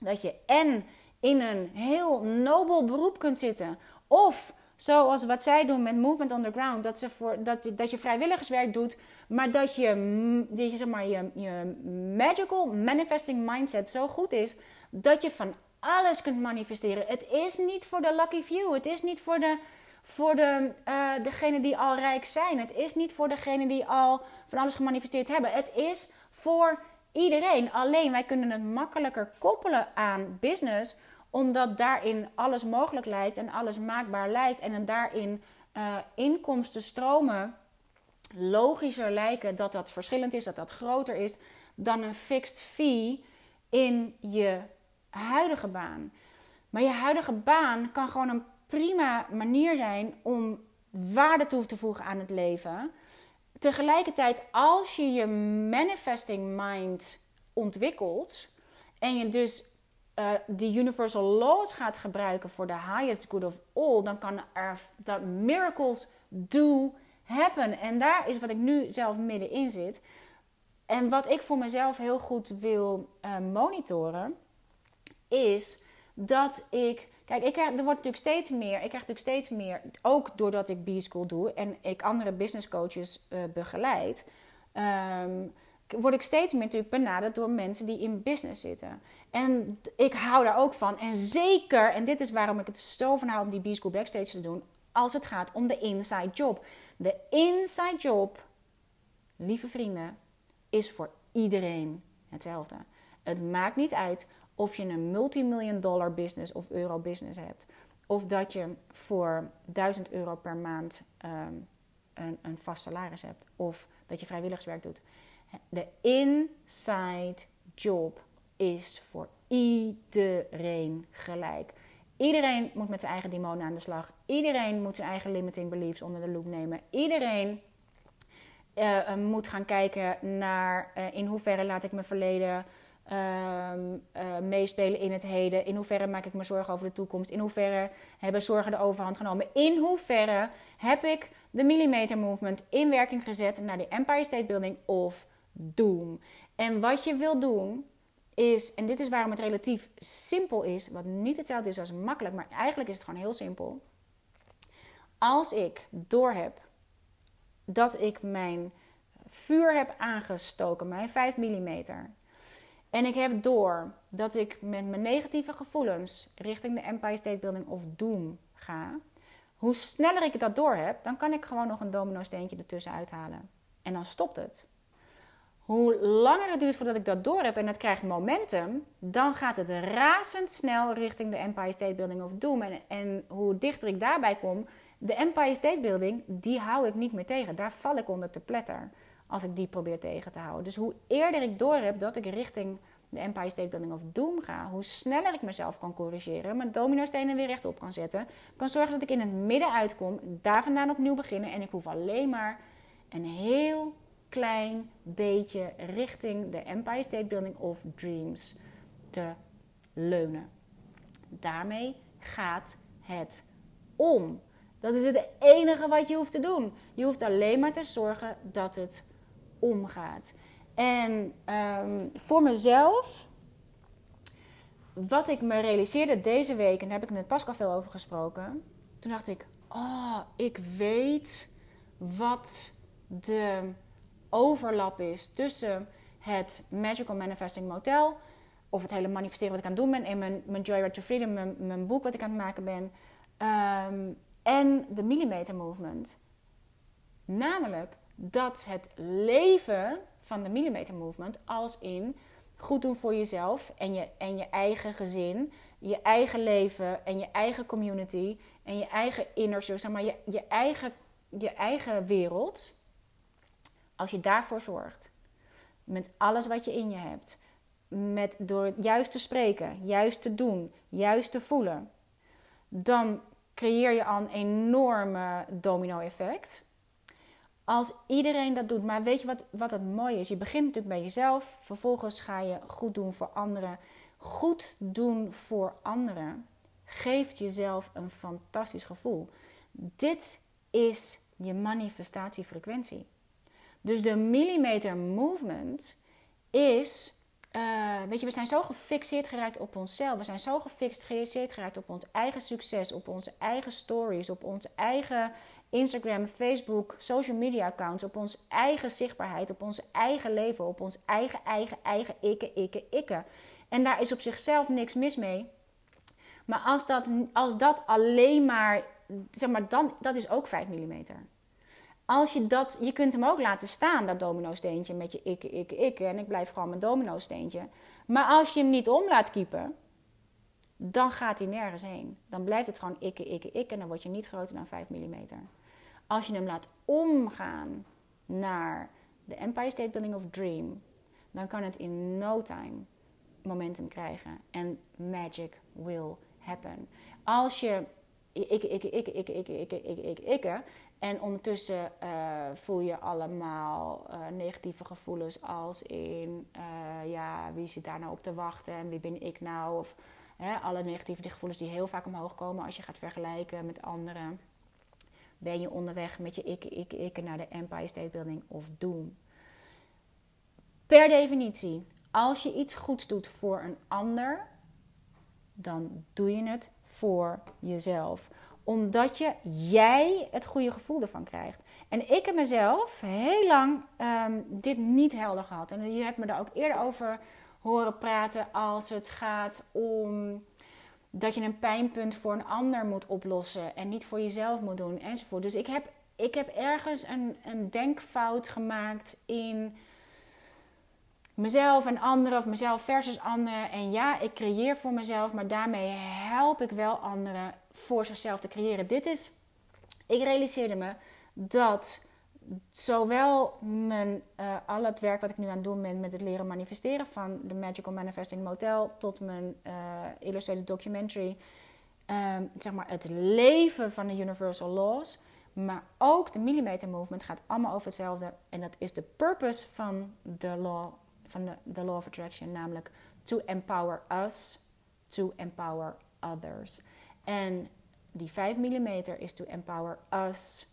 dat je en in een heel nobel beroep kunt zitten of zoals wat zij doen met Movement Underground, dat, ze voor, dat, dat je vrijwilligerswerk doet, maar dat je, dat je, zeg maar, je, je magical manifesting mindset zo goed is dat je van alles kunt manifesteren. Het is niet voor de lucky few. Het is niet voor de, voor de, uh, degene die al rijk zijn. Het is niet voor degene die al van alles gemanifesteerd hebben. Het is voor iedereen. Alleen wij kunnen het makkelijker koppelen aan business omdat daarin alles mogelijk lijkt en alles maakbaar lijkt. En daarin uh, inkomstenstromen logischer lijken dat dat verschillend is, dat dat groter is dan een fixed fee in je huidige baan. Maar je huidige baan kan gewoon een prima manier zijn om waarde toe te voegen aan het leven. Tegelijkertijd, als je je manifesting mind ontwikkelt en je dus uh, die universal laws gaat gebruiken voor the highest good of all, dan kan er dat miracles do happen. En daar is wat ik nu zelf middenin zit. En wat ik voor mezelf heel goed wil uh, monitoren, is dat ik. Kijk, ik krijg, er wordt natuurlijk steeds meer. Ik krijg natuurlijk steeds meer, ook doordat ik B-school doe en ik andere business coaches uh, begeleid. Um, word ik steeds meer natuurlijk benaderd door mensen die in business zitten. En ik hou daar ook van. En zeker, en dit is waarom ik het zo van hou om die B-School Backstage te doen, als het gaat om de inside job. De inside job, lieve vrienden, is voor iedereen hetzelfde. Het maakt niet uit of je een multimillion dollar business of euro business hebt. Of dat je voor 1000 euro per maand um, een, een vast salaris hebt. Of dat je vrijwilligerswerk doet. De inside job is voor iedereen gelijk. Iedereen moet met zijn eigen demonen aan de slag. Iedereen moet zijn eigen limiting beliefs onder de loep nemen. Iedereen uh, moet gaan kijken naar uh, in hoeverre laat ik mijn verleden uh, meespelen in het heden. In hoeverre maak ik me zorgen over de toekomst. In hoeverre hebben zorgen de overhand genomen. In hoeverre heb ik de millimeter movement in werking gezet naar de Empire State Building of Doom. En wat je wil doen is, en dit is waarom het relatief simpel is, wat niet hetzelfde is als makkelijk, maar eigenlijk is het gewoon heel simpel. Als ik doorheb dat ik mijn vuur heb aangestoken, mijn 5 mm. En ik heb door dat ik met mijn negatieve gevoelens richting de Empire State Building of Doom ga. Hoe sneller ik dat door heb, dan kan ik gewoon nog een domino steentje ertussen uithalen. En dan stopt het. Hoe langer het duurt voordat ik dat door heb en het krijgt momentum, dan gaat het razendsnel richting de Empire State Building of Doom. En, en hoe dichter ik daarbij kom, de Empire State Building, die hou ik niet meer tegen. Daar val ik onder te pletter als ik die probeer tegen te houden. Dus hoe eerder ik door heb dat ik richting de Empire State Building of Doom ga, hoe sneller ik mezelf kan corrigeren, mijn domino-stenen weer rechtop kan zetten, kan zorgen dat ik in het midden uitkom, daar vandaan opnieuw beginnen en ik hoef alleen maar een heel klein beetje richting de Empire State Building of Dreams te leunen. Daarmee gaat het om. Dat is het enige wat je hoeft te doen. Je hoeft alleen maar te zorgen dat het omgaat. En um, voor mezelf, wat ik me realiseerde deze week, en daar heb ik met Pascal veel over gesproken. Toen dacht ik, oh, ik weet wat de overlap is tussen het Magical Manifesting Motel, of het hele manifesteren wat ik aan het doen ben, en mijn, mijn Joyride to Freedom, mijn, boek wat ik aan het maken ben, um, en de Millimeter Movement. Namelijk dat het leven van de Millimeter Movement als in goed doen voor jezelf en je, en je eigen gezin, je eigen leven en je eigen community en je eigen inner zeg maar je, je, eigen, je eigen wereld. Als je daarvoor zorgt, met alles wat je in je hebt, met door juist te spreken, juist te doen, juist te voelen, dan creëer je al een enorme domino-effect. Als iedereen dat doet, maar weet je wat, wat het mooie is? Je begint natuurlijk bij jezelf, vervolgens ga je goed doen voor anderen. Goed doen voor anderen geeft jezelf een fantastisch gevoel. Dit is je manifestatiefrequentie. Dus de millimeter movement is uh, weet je, we zijn zo gefixeerd geraakt op onszelf. We zijn zo gefixeerd geraakt op ons eigen succes, op onze eigen stories, op onze eigen Instagram, Facebook, social media accounts, op onze eigen zichtbaarheid, op ons eigen leven, op ons eigen, eigen, eigen ikke, ikke, ikke. En daar is op zichzelf niks mis mee. Maar als dat, als dat alleen maar, zeg maar, dan, dat is ook 5 mm als je dat, je kunt hem ook laten staan, dat domino-steentje met je ikke, ikke, ikke. En ik blijf gewoon mijn domino-steentje. Maar als je hem niet om laat kiepen, dan gaat hij nergens heen. Dan blijft het gewoon ikke, ikke, ikke. En dan word je niet groter dan 5 mm. Als je hem laat omgaan naar de Empire State Building of Dream, dan kan het in no time momentum krijgen. En magic will happen. Als je ikke, ikke, ikke, ikke, ikke, ikke, ikke, ikke, ikke, en ondertussen uh, voel je allemaal uh, negatieve gevoelens als in, uh, ja, wie zit daar nou op te wachten en wie ben ik nou? Of alle negatieve gevoelens die heel vaak omhoog komen als je gaat vergelijken met anderen. Ben je onderweg met je ik, ik, ik naar de Empire State Building of Doom? Per definitie, als je iets goeds doet voor een ander, dan doe je het voor jezelf omdat je jij het goede gevoel ervan krijgt. En ik heb mezelf heel lang um, dit niet helder gehad. En je hebt me daar ook eerder over horen praten als het gaat om dat je een pijnpunt voor een ander moet oplossen en niet voor jezelf moet doen enzovoort. Dus ik heb, ik heb ergens een, een denkfout gemaakt in mezelf en anderen of mezelf versus anderen. En ja, ik creëer voor mezelf, maar daarmee help ik wel anderen voor zichzelf te creëren. Dit is, ik realiseerde me dat zowel mijn, uh, al het werk wat ik nu aan het doen ben met het leren manifesteren van de Magical Manifesting Motel tot mijn uh, illustrated documentary, ehm, zeg maar het leven van de Universal Laws, maar ook de Millimeter Movement gaat allemaal over hetzelfde en dat is de purpose van de law van de, de law of attraction, namelijk to empower us, to empower others. En die 5 mm is to empower us,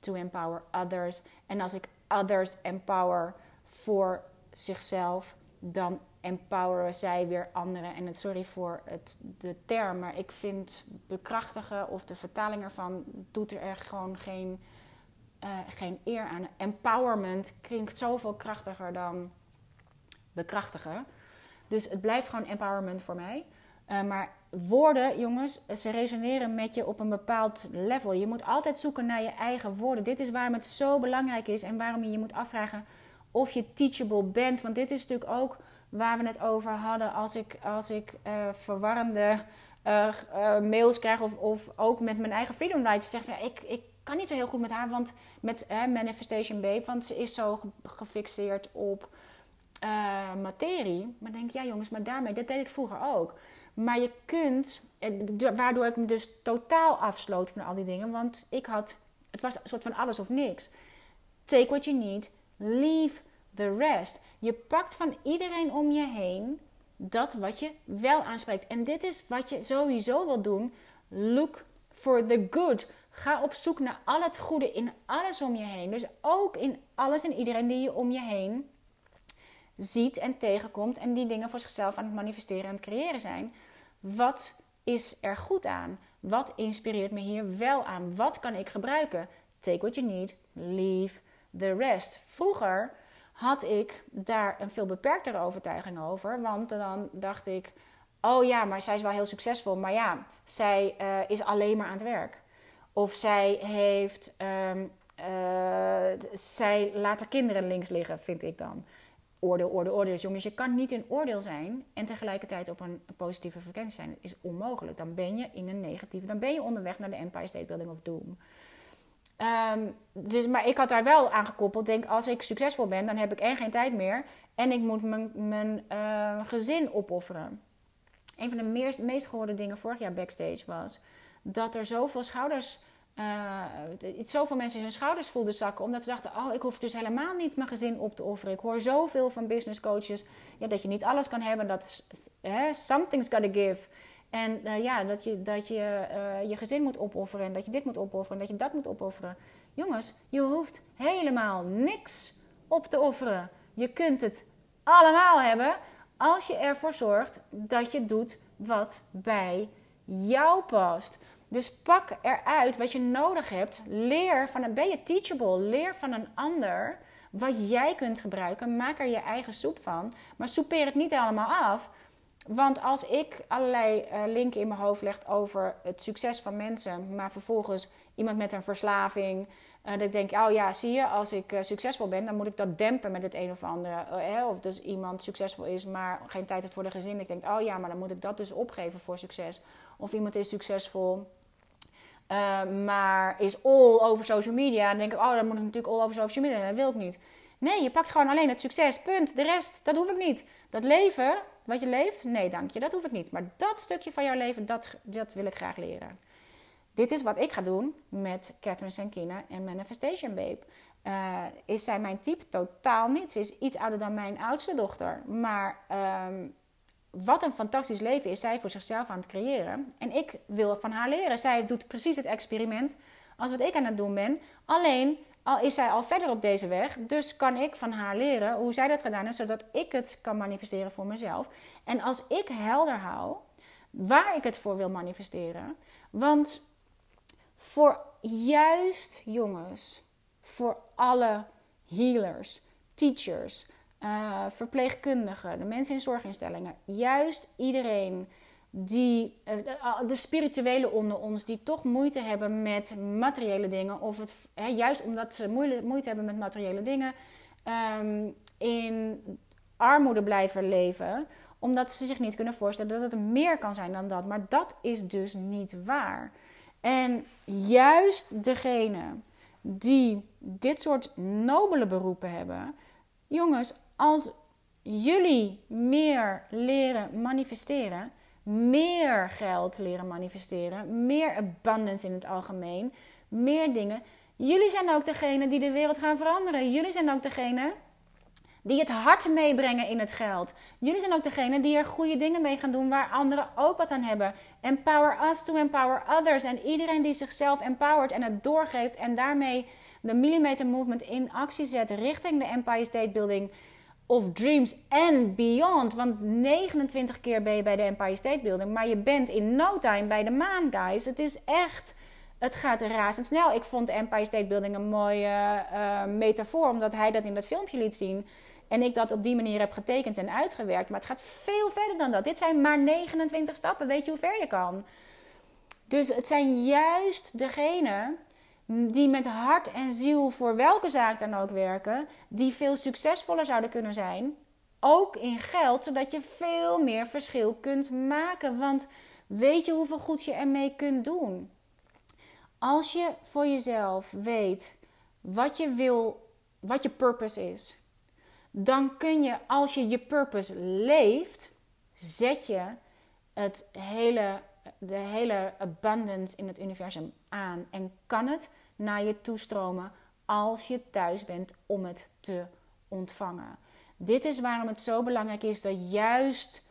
to empower others. En als ik others empower voor zichzelf, dan empoweren zij weer anderen. En het, sorry voor het, de term, maar ik vind bekrachtigen of de vertaling ervan doet er echt gewoon geen geen eer aan. Empowerment klinkt zoveel krachtiger dan bekrachtigen. Dus het blijft gewoon empowerment voor mij. Uh, maar woorden, jongens, ze resoneren met je op een bepaald level. Je moet altijd zoeken naar je eigen woorden. Dit is waarom het zo belangrijk is en waarom je je moet afvragen of je teachable bent. Want dit is natuurlijk ook waar we het over hadden als ik, als ik uh, verwarrende mails krijg of, of ook met mijn eigen freedom writer zeg ik, ik kan niet zo heel goed met haar, want met Manifestation Babe, want ze is zo gefixeerd op materie. Maar denk ja jongens, maar daarmee, dat deed ik vroeger ook. Maar je kunt, waardoor ik me dus totaal afsloot van al die dingen, want ik had, het was een soort van alles of niks. Take what you need, leave the rest. Je pakt van iedereen om je heen dat wat je wel aanspreekt. En dit is wat je sowieso wil doen. Look for the good. Ga op zoek naar al het goede in alles om je heen. Dus ook in alles en iedereen die je om je heen ziet en tegenkomt. En die dingen voor zichzelf aan het manifesteren en het creëren zijn. Wat is er goed aan? Wat inspireert me hier wel aan? Wat kan ik gebruiken? Take what you need, leave the rest. Vroeger had ik daar een veel beperktere overtuiging over. Want dan dacht ik: oh ja, maar zij is wel heel succesvol. Maar ja, zij uh, is alleen maar aan het werk. Of zij heeft. Um, uh, zij laat haar kinderen links liggen, vind ik dan. Oordeel, oordeel, oordeel. Dus jongens, je kan niet in oordeel zijn en tegelijkertijd op een, positieve frequentie zijn. Dat is onmogelijk. Dan ben je in een negatieve. Dan ben je onderweg naar de Empire State Building of Doom. Um, dus, maar ik had daar wel aan gekoppeld. Denk, als ik succesvol ben, dan heb ik en geen tijd meer. En ik moet mijn, mijn uh, gezin opofferen. Een van de meest, meest gehoorde dingen vorig jaar backstage was... dat er zoveel schouders... Uh, zoveel mensen hun schouders voelden zakken. Omdat ze dachten, oh, ik hoef dus helemaal niet mijn gezin op te offeren. Ik hoor zoveel van business coaches... Ja, dat je niet alles kan hebben. Dat hè, something's gotta give. En uh, ja, dat je, dat je uh, je gezin moet opofferen en dat je dit moet opofferen en dat je dat moet opofferen. Jongens, je hoeft helemaal niks op te offeren. Je kunt het allemaal hebben als je ervoor zorgt dat je doet wat bij jou past. Dus pak eruit wat je nodig hebt. Leer van een, ben je teachable? Leer van een ander wat jij kunt gebruiken. Maak er je eigen soep van. Maar soupeer het niet allemaal af. Want als ik allerlei uh, linken in mijn hoofd leg over het succes van mensen, maar vervolgens iemand met een verslaving, uh, dat ik denk, oh ja, zie je, als ik uh, succesvol ben, dan moet ik dat dempen met het een of andere. of dus iemand succesvol is, maar geen tijd heeft voor de gezin. Ik denk, oh ja, maar dan moet ik dat dus opgeven voor succes. Of iemand is succesvol, maar is all over social media. Dan denk ik, oh, dan moet ik natuurlijk all over social media. Dat wil ik niet. Nee, je pakt gewoon alleen het succes, punt. De rest, dat hoef ik niet. Dat leven, wat je leeft, nee dank je, dat hoef ik niet. Maar dat stukje van jouw leven, dat, dat wil ik graag leren. Dit is wat ik ga doen met Catherine Sankina en Manifestation Babe. Uh, is zij mijn type? Totaal niet. Ze is iets ouder dan mijn oudste dochter. Maar um, wat een fantastisch leven is zij voor zichzelf aan het creëren. En ik wil van haar leren. Zij doet precies het experiment als wat ik aan het doen ben. Alleen al is zij al verder op deze weg. Dus kan ik van haar leren hoe zij dat gedaan heeft, zodat ik het kan manifesteren voor mezelf. En als ik helder hou waar ik het voor wil manifesteren. Want voor juist jongens, voor alle healers, teachers, uh, verpleegkundigen, de mensen in zorginstellingen, juist iedereen die, uh, de spirituele onder ons, die toch moeite hebben met materiële dingen, of het, juist omdat ze moeite, hebben met materiële dingen, um, in armoede blijven leven, omdat ze zich niet kunnen voorstellen dat het meer kan zijn dan dat. Maar dat is dus niet waar. En juist degene die dit soort nobele beroepen hebben, jongens, als jullie meer leren manifesteren, meer geld leren manifesteren, meer abundance in het algemeen, meer dingen. Jullie zijn ook degene die de wereld gaan veranderen. Jullie zijn ook degene die het hart meebrengen in het geld. Jullie zijn ook degene die er goede dingen mee gaan doen waar anderen ook wat aan hebben. Empower us to empower others. En iedereen die zichzelf empowert en het doorgeeft en daarmee de Millimeter Movement in actie zet richting de Empire State Building of Dreams and Beyond. Want 29 keer ben je bij de Empire State Building, maar je bent in no time bij de maan, guys. Het is echt Het gaat razendsnel. Ik vond Empire State Building een mooie uh, metafoor, omdat hij dat in dat filmpje liet zien. En ik dat op die manier heb getekend en uitgewerkt. Maar het gaat veel verder dan dat. Dit zijn maar 29 stappen. Weet je hoe ver je kan? Dus het zijn juist degenen die met hart en ziel voor welke zaak dan ook werken, die veel succesvoller zouden kunnen zijn. Ook in geld, zodat je veel meer verschil kunt maken. Want weet je hoeveel goed je ermee kunt doen? Als je voor jezelf weet wat je wil, wat je purpose is, dan kun je, als je je purpose leeft, zet je het hele, de hele abundance in het universum aan en kan het naar je toestromen als je thuis bent om het te ontvangen. Dit is waarom het zo belangrijk is dat juist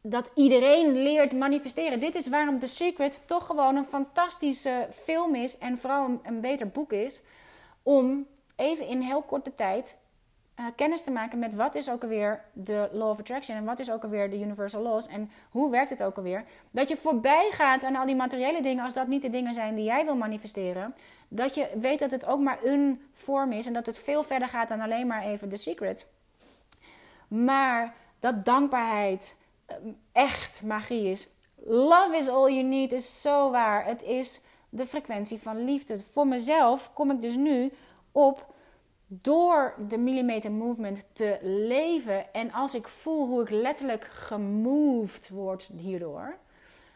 dat iedereen leert manifesteren. Dit is waarom The Secret toch gewoon een fantastische film is en vooral een, beter boek is om even in heel korte tijd uh, kennis te maken met wat is ook alweer de Law of Attraction en wat is ook alweer de Universal Laws en hoe werkt het ook alweer. Dat je voorbij gaat aan al die materiële dingen als dat niet de dingen zijn die jij wil manifesteren. Dat je weet dat het ook maar een vorm is en dat het veel verder gaat dan alleen maar even de secret. Maar dat dankbaarheid eh, echt magie is. Love is all you need is zo waar. Het is de frequentie van liefde. Voor mezelf kom ik dus nu op door de millimeter movement te leven en als ik voel hoe ik letterlijk gemoved word hierdoor,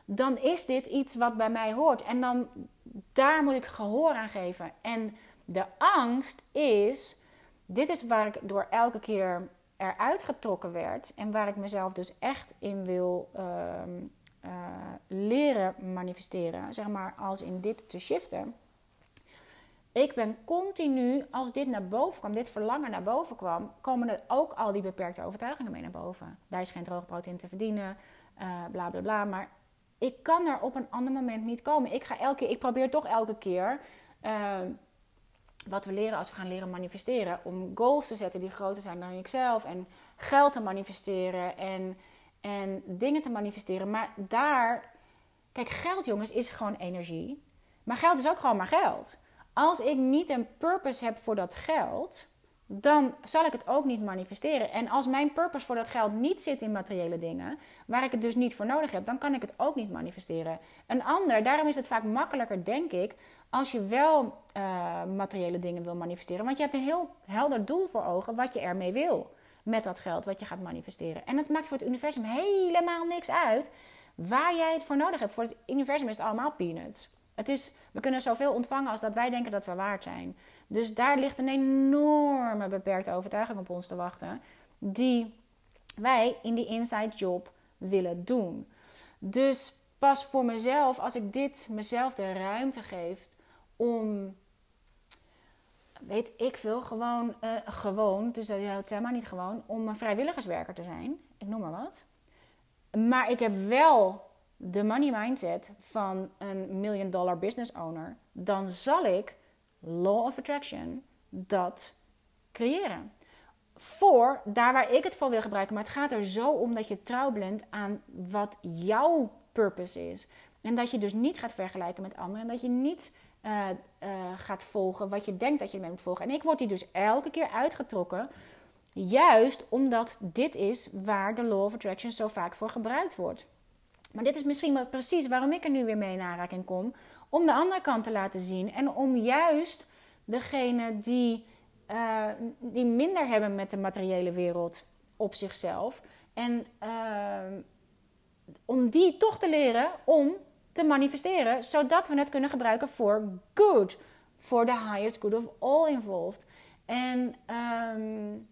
dan is dit iets wat bij mij hoort. En dan daar moet ik gehoor aan geven. En de angst is, dit is waar ik door elke keer eruit getrokken werd en waar ik mezelf dus echt in wil ehm, eh, leren manifesteren, zeg maar als in dit te shiften ik ben continu, als dit naar boven kwam, dit verlangen naar boven kwam, komen er ook al die beperkte overtuigingen mee naar boven. Daar is geen droog brood in te verdienen, uh, bla bla bla. Maar ik kan er op een ander moment niet komen. Ik, ga elke keer, ik probeer toch elke keer, uh, wat we leren als we gaan leren manifesteren, om goals te zetten die groter zijn dan ikzelf. En geld te manifesteren en, en dingen te manifesteren. Maar daar, kijk, geld jongens is gewoon energie. Maar geld is ook gewoon maar geld. Als ik niet een purpose heb voor dat geld, dan zal ik het ook niet manifesteren. En als mijn purpose voor dat geld niet zit in materiële dingen, waar ik het dus niet voor nodig heb, dan kan ik het ook niet manifesteren. Een ander, daarom is het vaak makkelijker, denk ik, als je wel uh, materiële dingen wil manifesteren. Want je hebt een heel helder doel voor ogen wat je ermee wil met dat geld wat je gaat manifesteren. En het maakt voor het universum helemaal niks uit waar jij het voor nodig hebt. Voor het universum is het allemaal peanuts. Het is, we kunnen zoveel ontvangen als dat wij denken dat we waard zijn. Dus daar ligt een enorme beperkte overtuiging op ons te wachten, die wij in die inside job willen doen. Dus pas voor mezelf, als ik dit mezelf de ruimte geef om, weet ik veel, gewoon, uh, gewoon, dus dat het zeg maar niet gewoon, om een vrijwilligerswerker te zijn. Ik noem maar wat. Maar ik heb wel de money mindset van een million dollar business owner, dan zal ik law of attraction dat creëren. Voor daar waar ik het voor wil gebruiken. Maar het gaat er zo om dat je trouw bent aan wat jouw purpose is. En dat je dus niet gaat vergelijken met anderen. En dat je niet uh, uh, gaat volgen wat je denkt dat je mee moet volgen. En ik word die dus elke keer uitgetrokken. Juist omdat dit is waar de law of attraction zo vaak voor gebruikt wordt. Maar dit is misschien wel precies waarom ik er nu weer mee in aanraking kom. Om de andere kant te laten zien. En om juist degene die, uh, die minder hebben met de materiële wereld op zichzelf. En uh, om die toch te leren om te manifesteren. Zodat we het kunnen gebruiken voor good. Voor the highest good of all involved. En... Um,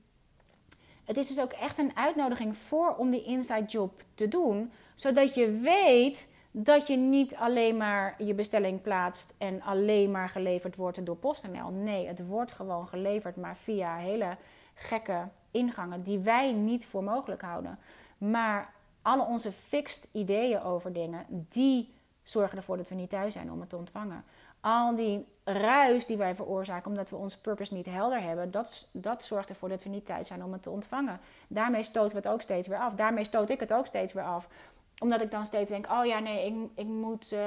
het is dus ook echt een uitnodiging voor om die inside job te doen. Zodat je weet dat je niet alleen maar je bestelling plaatst en alleen maar geleverd wordt door PostNL. Nee, het wordt gewoon geleverd, maar via hele gekke ingangen die wij niet voor mogelijk houden. Maar alle onze fixed ideeën over dingen, die zorgen ervoor dat we niet thuis zijn om het te ontvangen al die ruis die wij veroorzaken omdat we onze purpose niet helder hebben, dat, dat zorgt ervoor dat we niet thuis zijn om het te ontvangen. Daarmee stoten we het ook steeds weer af. Daarmee stoot ik het ook steeds weer af. Omdat ik dan steeds denk: oh ja, nee, ik, ik moet uh,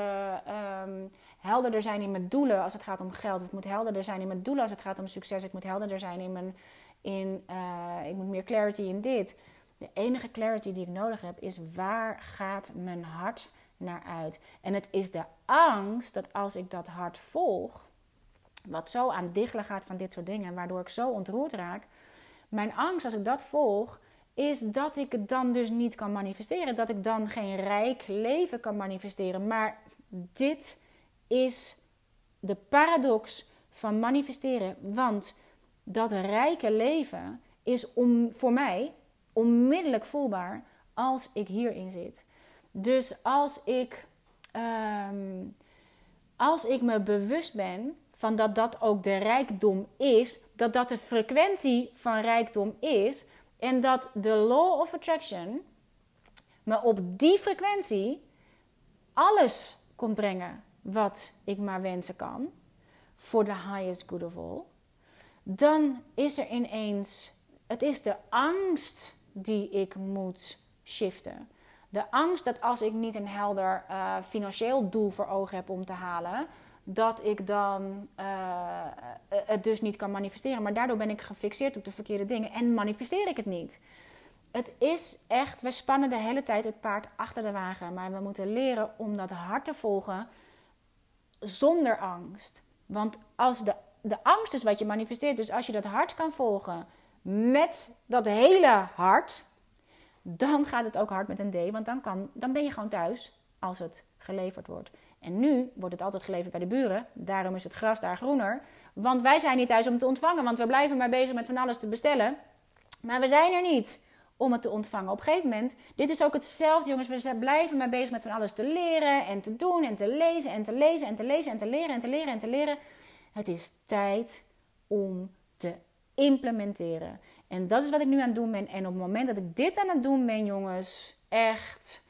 helderder zijn in mijn doelen als het gaat om geld. Of ik moet helderder zijn in mijn doelen als het gaat om succes. Ik moet helderder zijn in mijn. In, uh, ik moet meer clarity in dit. De enige clarity die ik nodig heb is waar gaat mijn hart naar uit? En het is de angst dat als ik dat hart volg, wat zo aan diggelen gaat van dit soort dingen, waardoor ik zo ontroerd raak. Mijn angst als ik dat volg, is dat ik het dan dus niet kan manifesteren. Dat ik dan geen rijk leven kan manifesteren. Maar dit is de paradox van manifesteren. Want dat rijke leven is om, voor mij onmiddellijk voelbaar als ik hierin zit. Dus als ik, ehm, als ik me bewust ben van dat dat ook de rijkdom is, dat dat de frequentie van rijkdom is en dat de law of attraction me op die frequentie alles komt brengen wat ik maar wensen kan, voor the highest good of all, dan is er ineens, het is de angst die ik moet shiften. De angst dat als ik niet een helder uh, financieel doel voor ogen heb om te halen, dat ik dan uh, het dus niet kan manifesteren. Maar daardoor ben ik gefixeerd op de verkeerde dingen en manifesteer ik het niet. Het is echt, we spannen de hele tijd het paard achter de wagen. Maar we moeten leren om dat hart te volgen zonder angst. Want als de, de angst is wat je manifesteert, dus als je dat hart kan volgen met dat hele hart, dan gaat het ook hard met een D. Want dan, kan, dan ben je gewoon thuis als het geleverd wordt. En nu wordt het altijd geleverd bij de buren. Daarom is het gras daar groener. Want wij zijn niet thuis om te ontvangen. Want we blijven maar bezig met van alles te bestellen. Maar we zijn er niet om het te ontvangen. Op een gegeven moment, dit is ook hetzelfde, jongens. We blijven maar bezig met van alles te leren en te doen en te lezen en te lezen en te lezen en te leren en te leren en te leren. Het is tijd om te implementeren. En dat is wat ik nu aan het doen ben. En op het moment dat ik dit aan het doen ben, jongens, echt.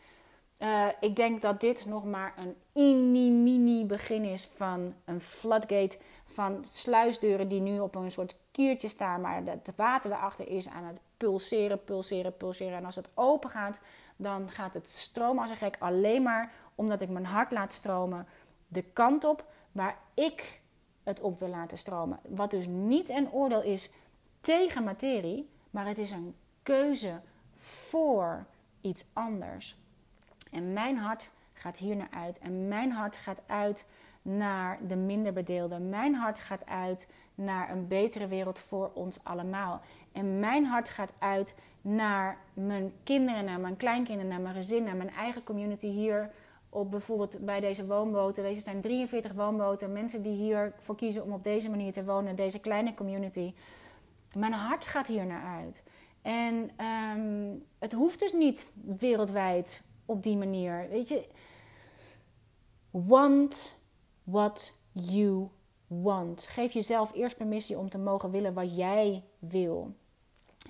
Uh, ik denk dat dit nog maar een mini-mini begin is van een floodgate van sluisdeuren die nu op een soort kiertje staan, maar het water erachter is aan het pulseren, pulseren, pulseren. En als het open gaat, dan gaat het stromen als een gek alleen maar omdat ik mijn hart laat stromen de kant op waar ik het op wil laten stromen. Wat dus niet een oordeel is tegen materie, maar het is een keuze voor iets anders. En mijn hart gaat hier naar uit. En mijn hart gaat uit naar de minder bedeelden. Mijn hart gaat uit naar een betere wereld voor ons allemaal. En mijn hart gaat uit naar mijn kinderen, naar mijn kleinkinderen, naar mijn gezin, naar mijn eigen community hier. Op bijvoorbeeld bij deze woonboten. Deze zijn 43 woonboten. Mensen die hiervoor kiezen om op deze manier te wonen. Deze kleine community. Mijn hart gaat hier naar uit. En ehm, het hoeft dus niet wereldwijd op die manier. Weet je, want what you want. Geef jezelf eerst permissie om te mogen willen wat jij wil.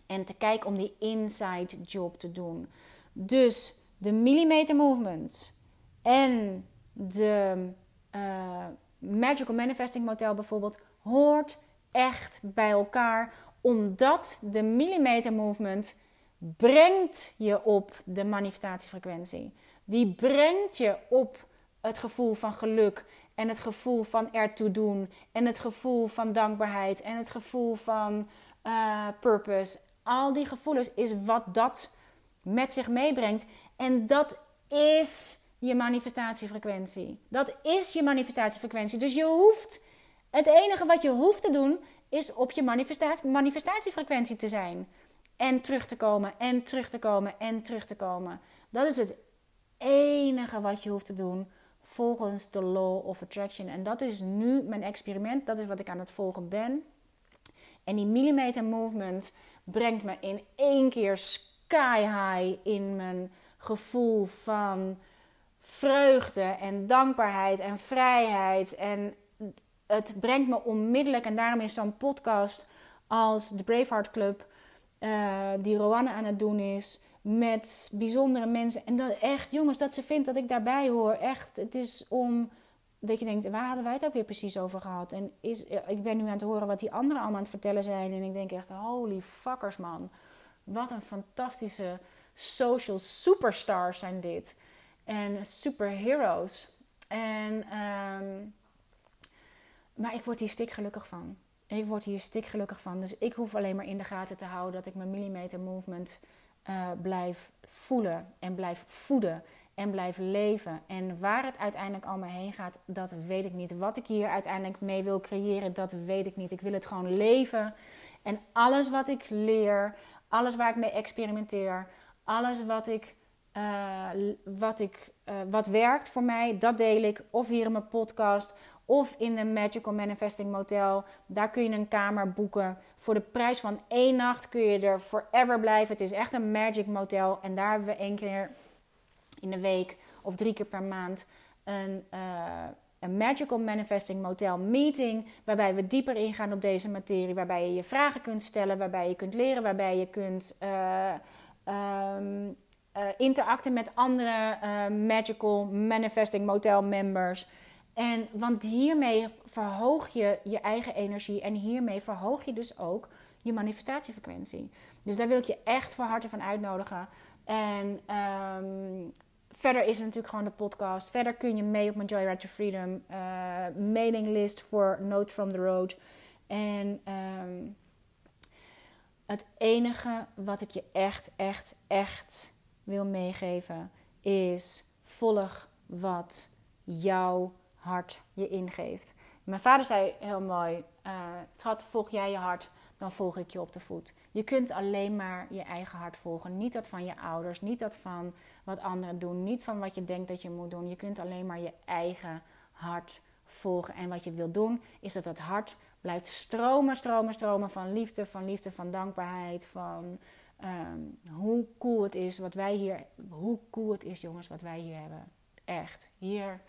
En te kijken om die inside job te doen. Dus de millimeter movement en de uh, magical manifesting model bijvoorbeeld hoort echt bij elkaar. Omdat de millimeter movement brengt je op de manifestatiefrequentie. Die brengt je op het gevoel van geluk en het gevoel van ertoe doen en het gevoel van dankbaarheid en het gevoel van uh, purpose. Al die gevoelens is wat dat met zich meebrengt. En dat is je manifestatiefrequentie. Dat is je manifestatiefrequentie. Dus je hoeft, het enige wat je hoeft te doen, is op je manifestatie, manifestatiefrequentie te zijn. En terug te komen, en terug te komen, en terug te komen. Dat is het enige wat je hoeft te doen volgens de law of attraction. En dat is nu mijn experiment. Dat is wat ik aan het volgen ben. En die millimeter movement brengt me in één keer sky high in mijn gevoel van vreugde en dankbaarheid en vrijheid. En het brengt me onmiddellijk, en daarom is zo'n podcast als de Braveheart Club, uh, die Roanne aan het doen is, met bijzondere mensen. En dat echt, jongens, dat ze vindt dat ik daarbij hoor. Echt, het is om dat je denkt, waar hadden wij het ook weer precies over gehad? En is, ik ben nu aan het horen wat die anderen allemaal aan het vertellen zijn. En ik denk echt, holy fuckers man. Wat een fantastische social superstars zijn dit. En superheroes. En, ehm, maar ik word hier stik gelukkig van. Ik word hier stik gelukkig van. Dus ik hoef alleen maar in de gaten te houden dat ik mijn millimeter movement uh, blijf voelen en blijf voeden en blijf leven. En waar het uiteindelijk allemaal heen gaat, dat weet ik niet. Wat ik hier uiteindelijk mee wil creëren, dat weet ik niet. Ik wil het gewoon leven. En alles wat ik leer, alles waar ik mee experimenteer, alles wat ik, uh, wat, ik uh, wat werkt voor mij, dat deel ik. Of hier in mijn podcast, of in de Magical Manifesting Motel. Daar kun je een kamer boeken. Voor de prijs van één nacht kun je er forever blijven. Het is echt een magic motel. En daar hebben we één keer in de week of drie keer per maand een, uh, een Magical Manifesting Motel meeting. Waarbij we dieper ingaan op deze materie. Waarbij je je vragen kunt stellen. Waarbij je kunt leren. Waarbij je kunt uh, um, uh, interacten met andere Magical Manifesting Motel members. En want hiermee verhoog je je eigen energie en hiermee verhoog je dus ook je manifestatiefrequentie. Dus daar wil ik je echt van harte van uitnodigen. En um, verder is het natuurlijk gewoon de podcast. Verder kun je mee op mijn Joyride to Freedom uh, mailinglist voor Notes from the Road. En um, het enige wat ik je echt, echt, echt wil meegeven is volg wat jouw hart je ingeeft. Mijn vader zei heel mooi: uh, Schat, volg jij je hart, dan volg ik je op de voet. Je kunt alleen maar je eigen hart volgen. Niet dat van je ouders, niet dat van wat anderen doen, niet van wat je denkt dat je moet doen. Je kunt alleen maar je eigen hart volgen. En wat je wil doen, is dat het hart blijft stromen, stromen, stromen van liefde, van liefde, van dankbaarheid, van um, hoe cool het is wat wij hier, hoe cool het is, jongens, wat wij hier hebben. Echt. Hier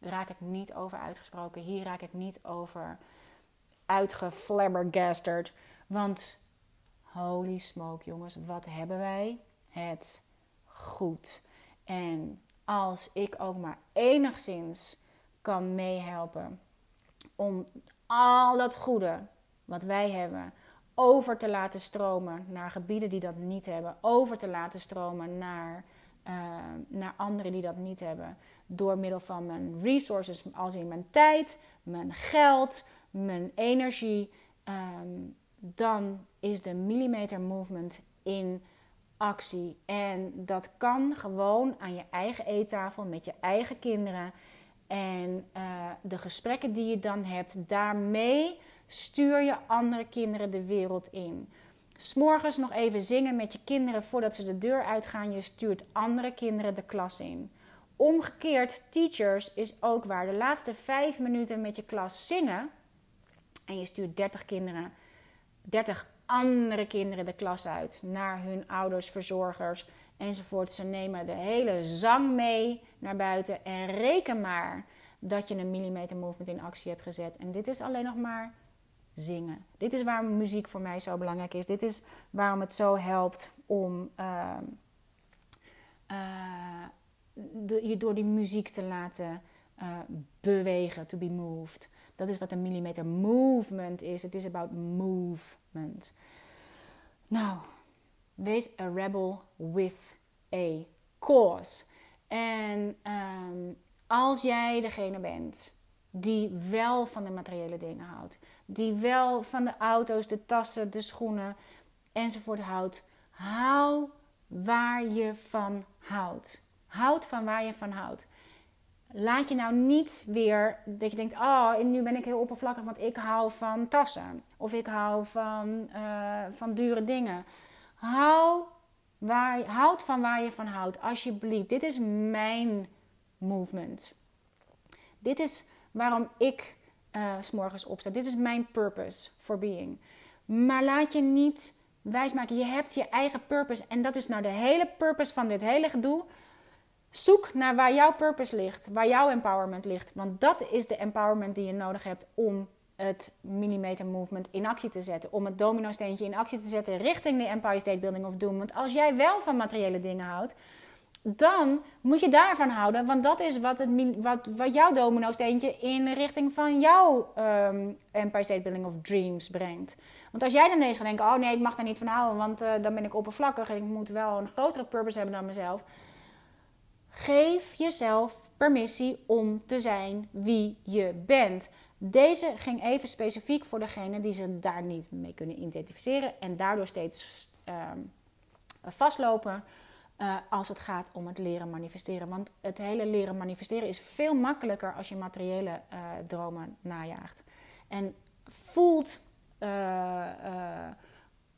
raak ik niet over uitgesproken. Hier raak ik niet over uitgeflabbergasterd. Want holy smoke, jongens, wat hebben wij het goed. En als ik ook maar enigszins kan meehelpen om al dat goede wat wij hebben over te laten stromen naar gebieden die dat niet hebben, over te laten stromen naar, uh, naar anderen die dat niet hebben, door middel van mijn resources, als in mijn tijd, mijn geld, mijn energie, um, dan is de millimeter movement in actie. En dat kan gewoon aan je eigen eettafel met je eigen kinderen. En uh, de gesprekken die je dan hebt, daarmee stuur je andere kinderen de wereld in. S'morgens nog even zingen met je kinderen voordat ze de deur uitgaan. Je stuurt andere kinderen de klas in. Omgekeerd, teachers is ook waar. De laatste vijf minuten met je klas zingen. En je stuurt 30 kinderen, 30 andere kinderen de klas uit. Naar hun ouders, verzorgers enzovoort. Ze nemen de hele zang mee naar buiten. En reken maar dat je een millimeter movement in actie hebt gezet. En dit is alleen nog maar zingen. Dit is waarom muziek voor mij zo belangrijk is. Dit is waarom het zo helpt om uh, uh, je door die muziek te laten uh, bewegen, to be moved. Dat is wat een millimeter movement is. Het is about movement. Nou, wees a rebel with a cause. En um, als jij degene bent die wel van de materiële dingen houdt, die wel van de auto's, de tassen, de schoenen enzovoort houdt, hou waar je van houdt. Houd van waar je van houdt. Laat je nou niet weer dat je denkt: Oh, nu ben ik heel oppervlakkig, want ik hou van tassen. Of ik hou van, uh, van dure dingen. Hou waar, houd van waar je van houdt, alsjeblieft. Dit is mijn movement. Dit is waarom ik uh, s morgens opsta. Dit is mijn purpose for being. Maar laat je niet wijsmaken. Je hebt je eigen purpose. En dat is nou de hele purpose van dit hele gedoe. Zoek naar waar jouw purpose ligt, waar jouw empowerment ligt. Want dat is de empowerment die je nodig hebt om het millimeter movement in actie te zetten. Om het domino steentje in actie te zetten richting de Empire State Building of Doom. Want als jij wel van materiële dingen houdt, dan moet je daarvan houden. Want dat is wat, het, wat, wat jouw domino steentje in richting van jouw um, Empire State Building of Dreams brengt. Want als jij dan ineens gaat denken, oh nee, ik mag daar niet van houden, want uh, dan ben ik oppervlakkig en ik moet wel een grotere purpose hebben dan mezelf Geef jezelf permissie om te zijn wie je bent. Deze ging even specifiek voor degene die ze daar niet mee kunnen identificeren en daardoor steeds ehm, vastlopen uh, als het gaat om het leren manifesteren. Want het hele leren manifesteren is veel makkelijker als je materiële uh, dromen najaagt. En voelt uh,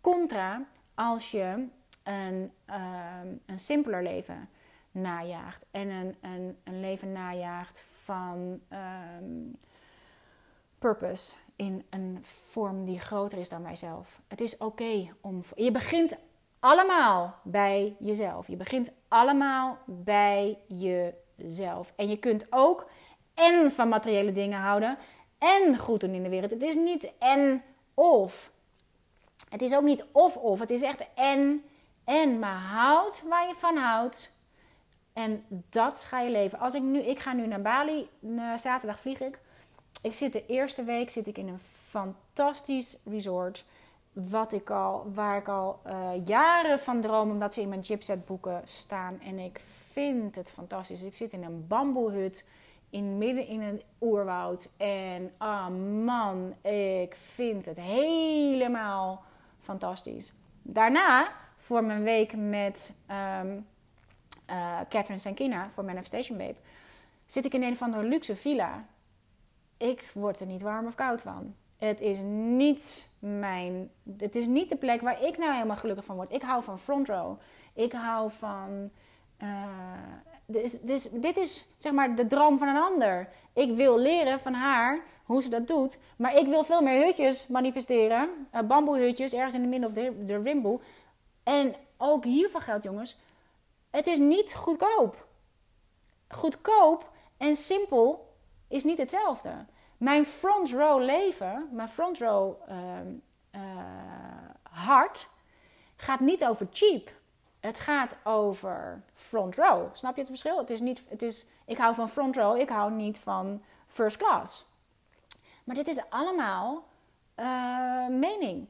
contra als je een, ehm, een simpeler leven najaagt. En een, een, een leven najaagt van um, purpose in een vorm die groter is dan mijzelf. Het is oké om. Je begint allemaal bij jezelf. Je begint allemaal bij jezelf. En je kunt ook en van materiële dingen houden en goed doen in de wereld. Het is niet en of. Het is ook niet of-of. Het is echt en en. Maar houd waar je van houdt. En dat ga je leven. Als ik nu, ik ga nu naar Bali. zaterdag vlieg ik. Ik zit de eerste week zit ik in een fantastisch resort. Wat ik al, waar ik al uh, jaren van droom, omdat ze in mijn chipset boeken staan. En ik vind het fantastisch. Ik zit in een bamboehut in midden in een oerwoud. En ah oh man, ik vind het helemaal fantastisch. Daarna, voor mijn week met um, uh, Catherine Sankina, voor Manifestation Babe, zit ik in een van de luxe villa. Ik word er niet warm of koud van. Het is niet mijn. Het is niet de plek waar ik nou helemaal gelukkig van word. Ik hou van front row. Ik hou van. Uh, dus, dus, dit is zeg maar de droom van een ander. Ik wil leren van haar hoe ze dat doet. Maar ik wil veel meer hutjes manifesteren. Uh, bamboehutjes ergens in de midden of de, de rimboe. En ook hiervoor geldt, jongens. Het is niet goedkoop. Goedkoop en simpel is niet hetzelfde. Mijn front row leven, mijn front row uh, hart, gaat niet over cheap. Het gaat over front row. Snap je het verschil? Het is niet, het is, ik hou van front row, ik hou niet van first class. Maar dit is allemaal uh, mening.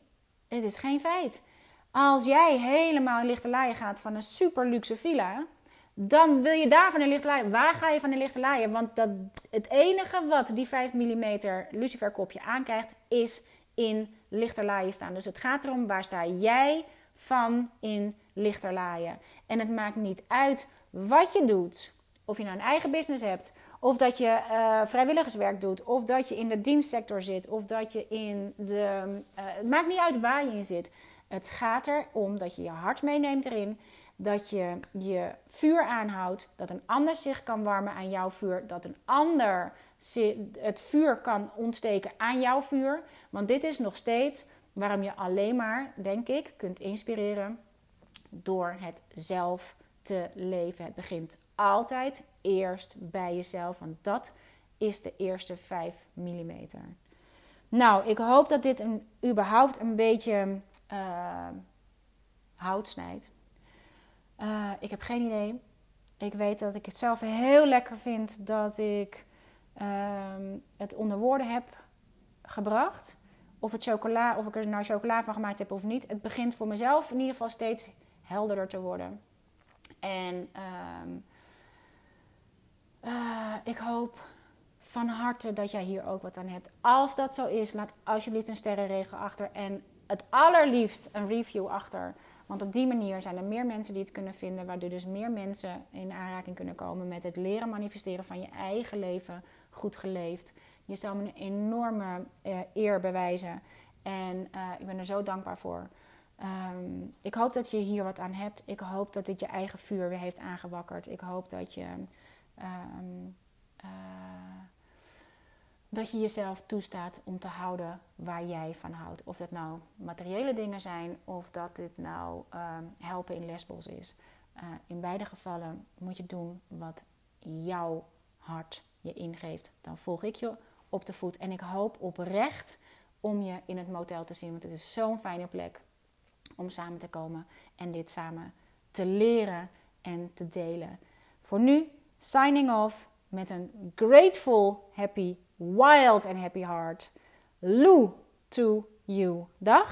Het is geen feit. Als jij helemaal in lichte laaien gaat van een super luxe villa, dan wil je daar van een lichte laaien. Waar ga je van een lichte laaien? Want dat, het enige wat die 5 mm luciferkopje aankrijgt, is in lichterlaaien staan. Dus het gaat erom, waar sta jij van in lichterlaaien? En het maakt niet uit wat je doet. Of je nou een eigen business hebt, of dat je uh, vrijwilligerswerk doet, of dat je in de dienstsector zit, of dat je in de. Uh, het maakt niet uit waar je in zit. Het gaat erom dat je je hart meeneemt erin dat je je vuur aanhoudt, dat een ander zich kan warmen aan jouw vuur, dat een ander het vuur kan ontsteken aan jouw vuur. Want dit is nog steeds waarom je alleen maar, denk ik, kunt inspireren door het zelf te leven. Het begint altijd eerst bij jezelf, want dat is de eerste 5 mm. Nou, ik hoop dat dit een, überhaupt een beetje uh, hout snijdt. Uh, ik heb geen idee. Ik weet dat ik het zelf heel lekker vind dat ik uh, het onder woorden heb gebracht. Of, het chocola, of ik er nou chocola van gemaakt heb of niet. Het begint voor mezelf in ieder geval steeds helderder te worden. En uh, ik hoop van harte dat jij hier ook wat aan hebt. Als dat zo is, laat alsjeblieft een sterrenregel achter. En het allerliefst een review achter. Want op die manier zijn er meer mensen die het kunnen vinden, waardoor dus meer mensen in aanraking kunnen komen met het leren manifesteren van je eigen leven goed geleefd. Je zal me een enorme uh, eer bewijzen en uh, ik ben er zo dankbaar voor. Um, ik hoop dat je hier wat aan hebt. Ik hoop dat dit je eigen vuur weer heeft aangewakkerd. Ik hoop dat je um, uh, dat je jezelf toestaat om te houden waar jij van houdt. Of dat nou materiële dingen zijn of dat dit nou ehm, helpen in lesbos is. Uh, in beide gevallen moet je doen wat jouw hart je ingeeft. Dan volg ik je op de voet. En ik hoop oprecht om je in het motel te zien. Want het is zo'n fijne plek om samen te komen en dit samen te leren en te delen. Voor nu, signing off met een grateful, happy wild and happy heart. Lou to you. Dag.